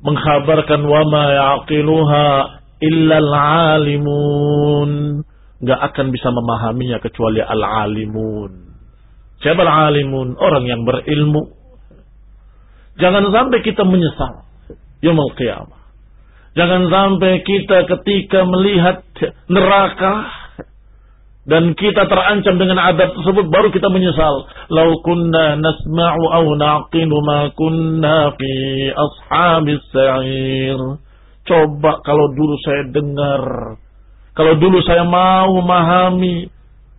mengkhabarkan wa ma yaqiluha illa al-alimun. Enggak akan bisa memahaminya kecuali al-alimun. Siapa al-alimun? Orang yang berilmu. Jangan sampai kita menyesal yaumul qiyamah. Jangan sampai kita ketika melihat neraka dan kita terancam dengan adab tersebut baru kita menyesal. Lau kunna nasma'u aw naqilu ma kunna fi ashabis sa'ir. Coba kalau dulu saya dengar, kalau dulu saya mau memahami,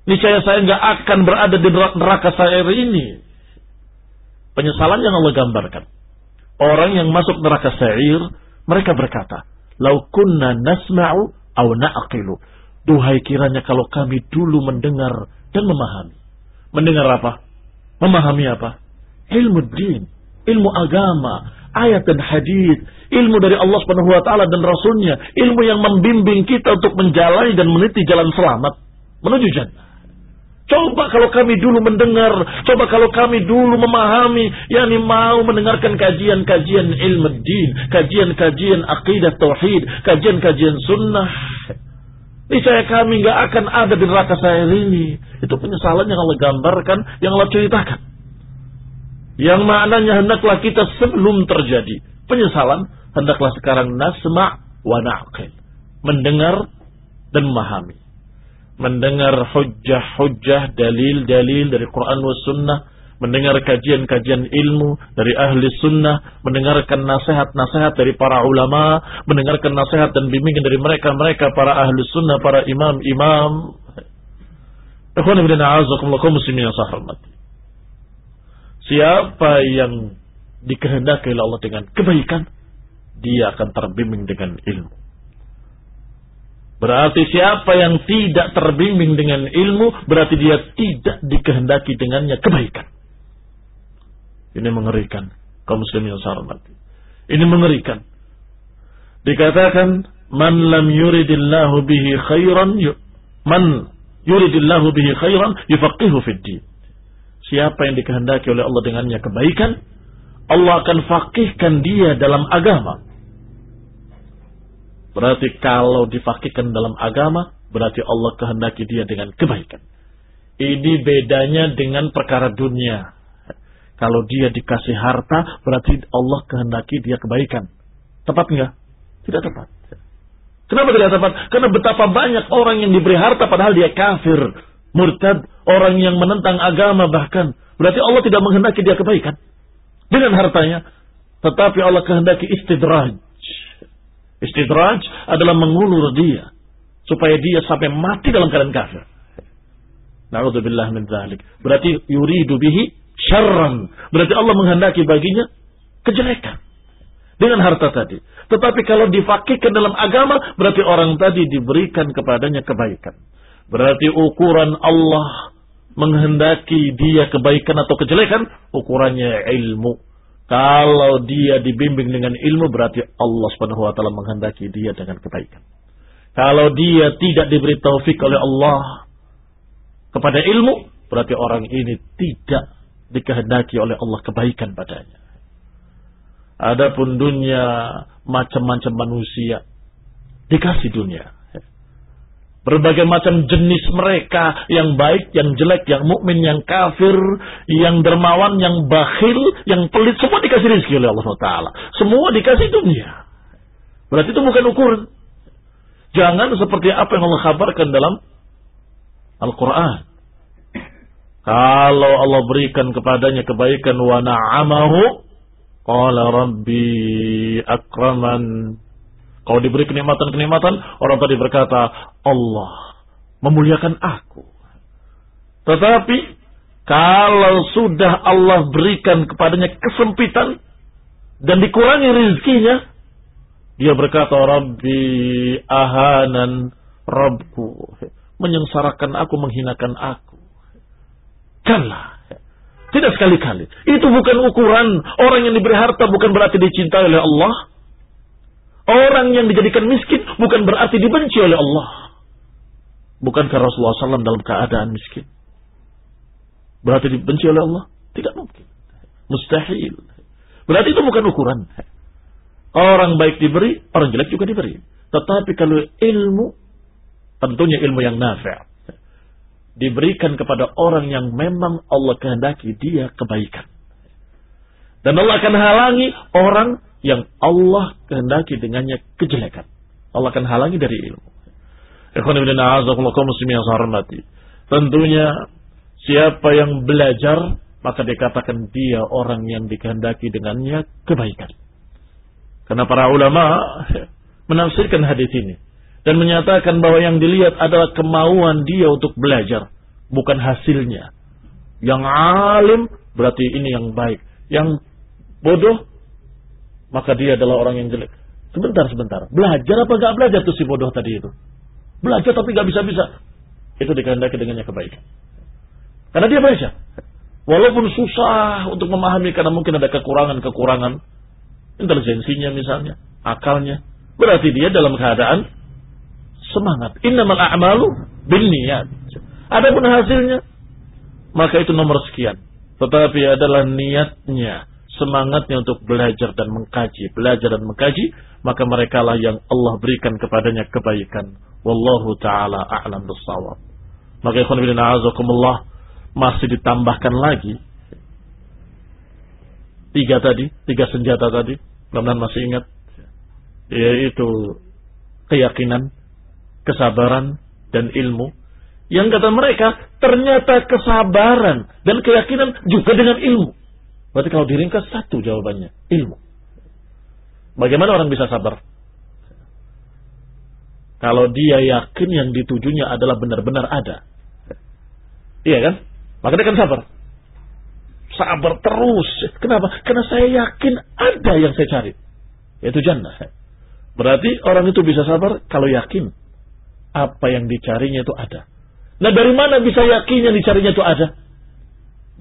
niscaya saya nggak akan berada di neraka sa'ir ini. Penyesalan yang Allah gambarkan. Orang yang masuk neraka sa'ir, mereka berkata, Lau kunna nasma'u aw naqilu Duhai kiranya kalau kami dulu mendengar dan memahami. Mendengar apa? Memahami apa? Ilmu din, ilmu agama, ayat dan hadis, ilmu dari Allah Subhanahu wa taala dan rasulnya, ilmu yang membimbing kita untuk menjalani dan meniti jalan selamat menuju jannah. Coba kalau kami dulu mendengar, coba kalau kami dulu memahami, yakni mau mendengarkan kajian-kajian ilmu din, kajian-kajian akidah tauhid, kajian-kajian sunnah. Niscaya kami nggak akan ada di neraka saya ini. Itu penyesalan yang Allah gambarkan, yang Allah ceritakan. Yang maknanya hendaklah kita sebelum terjadi penyesalan, hendaklah sekarang nasma wa na'qil. Mendengar dan memahami. Mendengar hujjah-hujjah, dalil-dalil dari Quran wa sunnah mendengar kajian-kajian ilmu dari ahli sunnah, mendengarkan nasihat-nasihat dari para ulama, mendengarkan nasihat dan bimbingan dari mereka-mereka para ahli sunnah, para imam-imam. Siapa yang dikehendaki oleh Allah dengan kebaikan, dia akan terbimbing dengan ilmu. Berarti siapa yang tidak terbimbing dengan ilmu, berarti dia tidak dikehendaki dengannya kebaikan. Ini mengerikan. Kaum muslimin yang mati. Ini mengerikan. Dikatakan, Man lam yuridillahu bihi khairan, man yuridillahu bihi khairan, yufaqihu fid Siapa yang dikehendaki oleh Allah dengannya kebaikan, Allah akan fakihkan dia dalam agama. Berarti kalau difakihkan dalam agama, berarti Allah kehendaki dia dengan kebaikan. Ini bedanya dengan perkara dunia. Kalau dia dikasih harta, berarti Allah kehendaki dia kebaikan. Tepat enggak? Tidak tepat. Kenapa tidak tepat? Karena betapa banyak orang yang diberi harta padahal dia kafir, murtad, orang yang menentang agama bahkan. Berarti Allah tidak menghendaki dia kebaikan. Dengan hartanya. Tetapi Allah kehendaki istidraj. Istidraj adalah mengulur dia. Supaya dia sampai mati dalam keadaan kafir. Na'udzubillah min dzalik. Berarti yuridu bihi syarran. Berarti Allah menghendaki baginya kejelekan. Dengan harta tadi. Tetapi kalau difakirkan dalam agama, berarti orang tadi diberikan kepadanya kebaikan. Berarti ukuran Allah menghendaki dia kebaikan atau kejelekan, ukurannya ilmu. Kalau dia dibimbing dengan ilmu, berarti Allah subhanahu wa ta'ala menghendaki dia dengan kebaikan. Kalau dia tidak diberi taufik oleh Allah kepada ilmu, berarti orang ini tidak dikehendaki oleh Allah kebaikan padanya. Adapun dunia macam-macam manusia dikasih dunia. Berbagai macam jenis mereka yang baik, yang jelek, yang mukmin, yang kafir, yang dermawan, yang bakhil, yang pelit, semua dikasih rezeki oleh Allah Taala. Semua dikasih dunia. Berarti itu bukan ukuran. Jangan seperti apa yang Allah kabarkan dalam Al-Quran. Kalau Allah berikan kepadanya kebaikan wa na'amahu qala rabbi akraman. Kalau diberi kenikmatan-kenikmatan, orang tadi berkata, Allah memuliakan aku. Tetapi kalau sudah Allah berikan kepadanya kesempitan dan dikurangi rezekinya, dia berkata, Rabbi ahanan Rabbku. Menyengsarakan aku, menghinakan aku. Kalla. Tidak sekali-kali. Itu bukan ukuran. Orang yang diberi harta bukan berarti dicintai oleh Allah. Orang yang dijadikan miskin bukan berarti dibenci oleh Allah. Bukankah Rasulullah SAW dalam keadaan miskin? Berarti dibenci oleh Allah? Tidak mungkin. Mustahil. Berarti itu bukan ukuran. Orang baik diberi, orang jelek juga diberi. Tetapi kalau ilmu, tentunya ilmu yang nafi' diberikan kepada orang yang memang Allah kehendaki dia kebaikan. Dan Allah akan halangi orang yang Allah kehendaki dengannya kejelekan. Allah akan halangi dari ilmu. Tentunya siapa yang belajar maka dikatakan dia orang yang dikehendaki dengannya kebaikan. Karena para ulama (laughs) menafsirkan hadis ini dan menyatakan bahwa yang dilihat adalah kemauan dia untuk belajar, bukan hasilnya. Yang alim berarti ini yang baik. Yang bodoh maka dia adalah orang yang jelek. Sebentar, sebentar. Belajar apa gak belajar tuh si bodoh tadi itu? Belajar tapi gak bisa-bisa. Itu dikehendaki dengannya kebaikan. Karena dia baca. Walaupun susah untuk memahami karena mungkin ada kekurangan-kekurangan. Intelijensinya misalnya. Akalnya. Berarti dia dalam keadaan semangat. Innamal a'malu bin niat. Adapun hasilnya, maka itu nomor sekian. Tetapi adalah niatnya, semangatnya untuk belajar dan mengkaji, belajar dan mengkaji, maka mereka lah yang Allah berikan kepadanya kebaikan. Wallahu taala a'lam bissawab. Maka ikhwan bin a'azakumullah masih ditambahkan lagi tiga tadi, tiga senjata tadi, mudah masih ingat yaitu keyakinan, kesabaran, dan ilmu. Yang kata mereka, ternyata kesabaran dan keyakinan juga dengan ilmu. Berarti kalau diringkas satu jawabannya, ilmu. Bagaimana orang bisa sabar? Kalau dia yakin yang ditujunya adalah benar-benar ada. Iya kan? Maka dia akan sabar. Sabar terus. Kenapa? Karena saya yakin ada yang saya cari. Yaitu jannah. Berarti orang itu bisa sabar kalau yakin apa yang dicarinya itu ada. Nah dari mana bisa yakin yang dicarinya itu ada?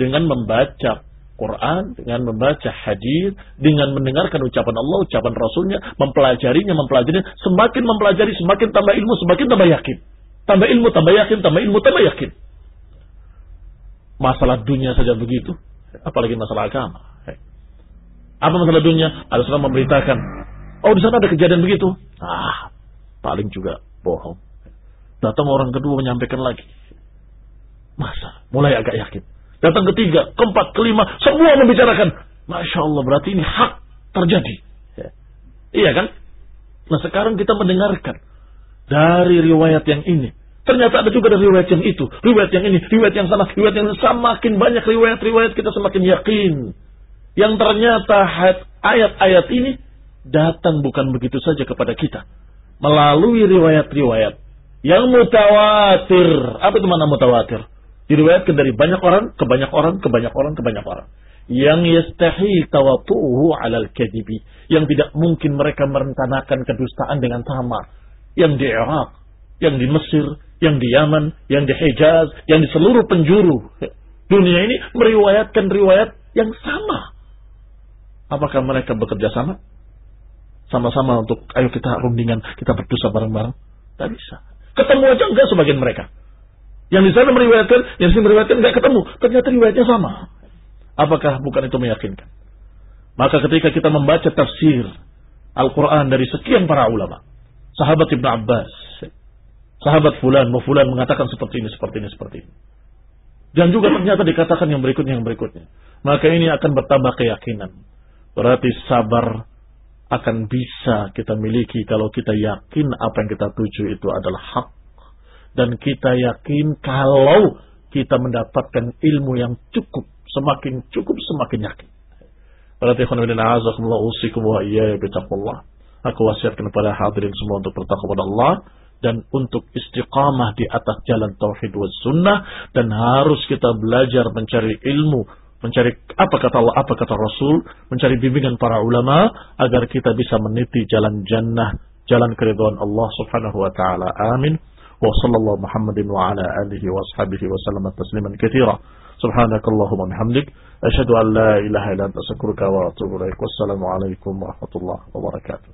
Dengan membaca Quran, dengan membaca hadis, dengan mendengarkan ucapan Allah, ucapan Rasulnya, mempelajarinya, mempelajarinya, semakin mempelajari, semakin tambah ilmu, semakin tambah yakin. Tambah ilmu, tambah yakin, tambah ilmu, tambah yakin. Masalah dunia saja begitu, apalagi masalah agama. Apa masalah dunia? Ada memberitakan, oh di sana ada kejadian begitu. Ah, paling juga bohong. Datang orang kedua menyampaikan lagi. Masa? Mulai agak yakin. Datang ketiga, keempat, kelima, semua membicarakan. Masya Allah, berarti ini hak terjadi. Ya. Iya kan? Nah sekarang kita mendengarkan dari riwayat yang ini. Ternyata ada juga dari riwayat yang itu, riwayat yang ini, riwayat yang sana, riwayat yang semakin banyak riwayat-riwayat kita semakin yakin. Yang ternyata ayat-ayat ini datang bukan begitu saja kepada kita. Melalui riwayat-riwayat yang mutawatir. Apa itu mana mutawatir? Diriwayatkan dari banyak orang ke banyak orang ke banyak orang ke banyak orang. Yang yastahi tawatu'uhu alal kadibi. Yang tidak mungkin mereka merencanakan kedustaan dengan sama. Yang di Irak, yang di Mesir, yang di Yaman, yang di Hijaz, yang di seluruh penjuru dunia ini meriwayatkan riwayat yang sama. Apakah mereka bekerja sama? Sama-sama untuk ayo kita rundingan, kita berdosa bareng-bareng? Tidak bisa. Ketemu aja enggak sebagian mereka. Yang di sana meriwayatkan, yang di sini meriwayatkan enggak ketemu. Ternyata riwayatnya sama. Apakah bukan itu meyakinkan? Maka ketika kita membaca tafsir Al-Quran dari sekian para ulama, sahabat Ibn Abbas, sahabat Fulan, Fulan mengatakan seperti ini, seperti ini, seperti ini. Dan juga ternyata dikatakan yang berikutnya, yang berikutnya. Maka ini akan bertambah keyakinan. Berarti sabar akan bisa kita miliki kalau kita yakin apa yang kita tuju itu adalah hak. Dan kita yakin kalau kita mendapatkan ilmu yang cukup, semakin cukup semakin yakin. Berarti usikum wa iya Aku wasiatkan kepada hadirin semua untuk bertakwa kepada Allah dan untuk istiqamah di atas jalan tauhid wa sunnah dan harus kita belajar mencari ilmu mencari apa kata Allah, apa kata Rasul, mencari bimbingan para ulama agar kita bisa meniti jalan jannah, jalan keridhaan Allah Subhanahu wa taala. Amin. Wa sallallahu Muhammadin wa ala alihi wa ashabihi wa sallam tasliman katsira. Subhanakallahumma bihamdik asyhadu an la ilaha illa anta astaghfiruka wa atubu ilaik. Wassalamu alaikum warahmatullahi wabarakatuh.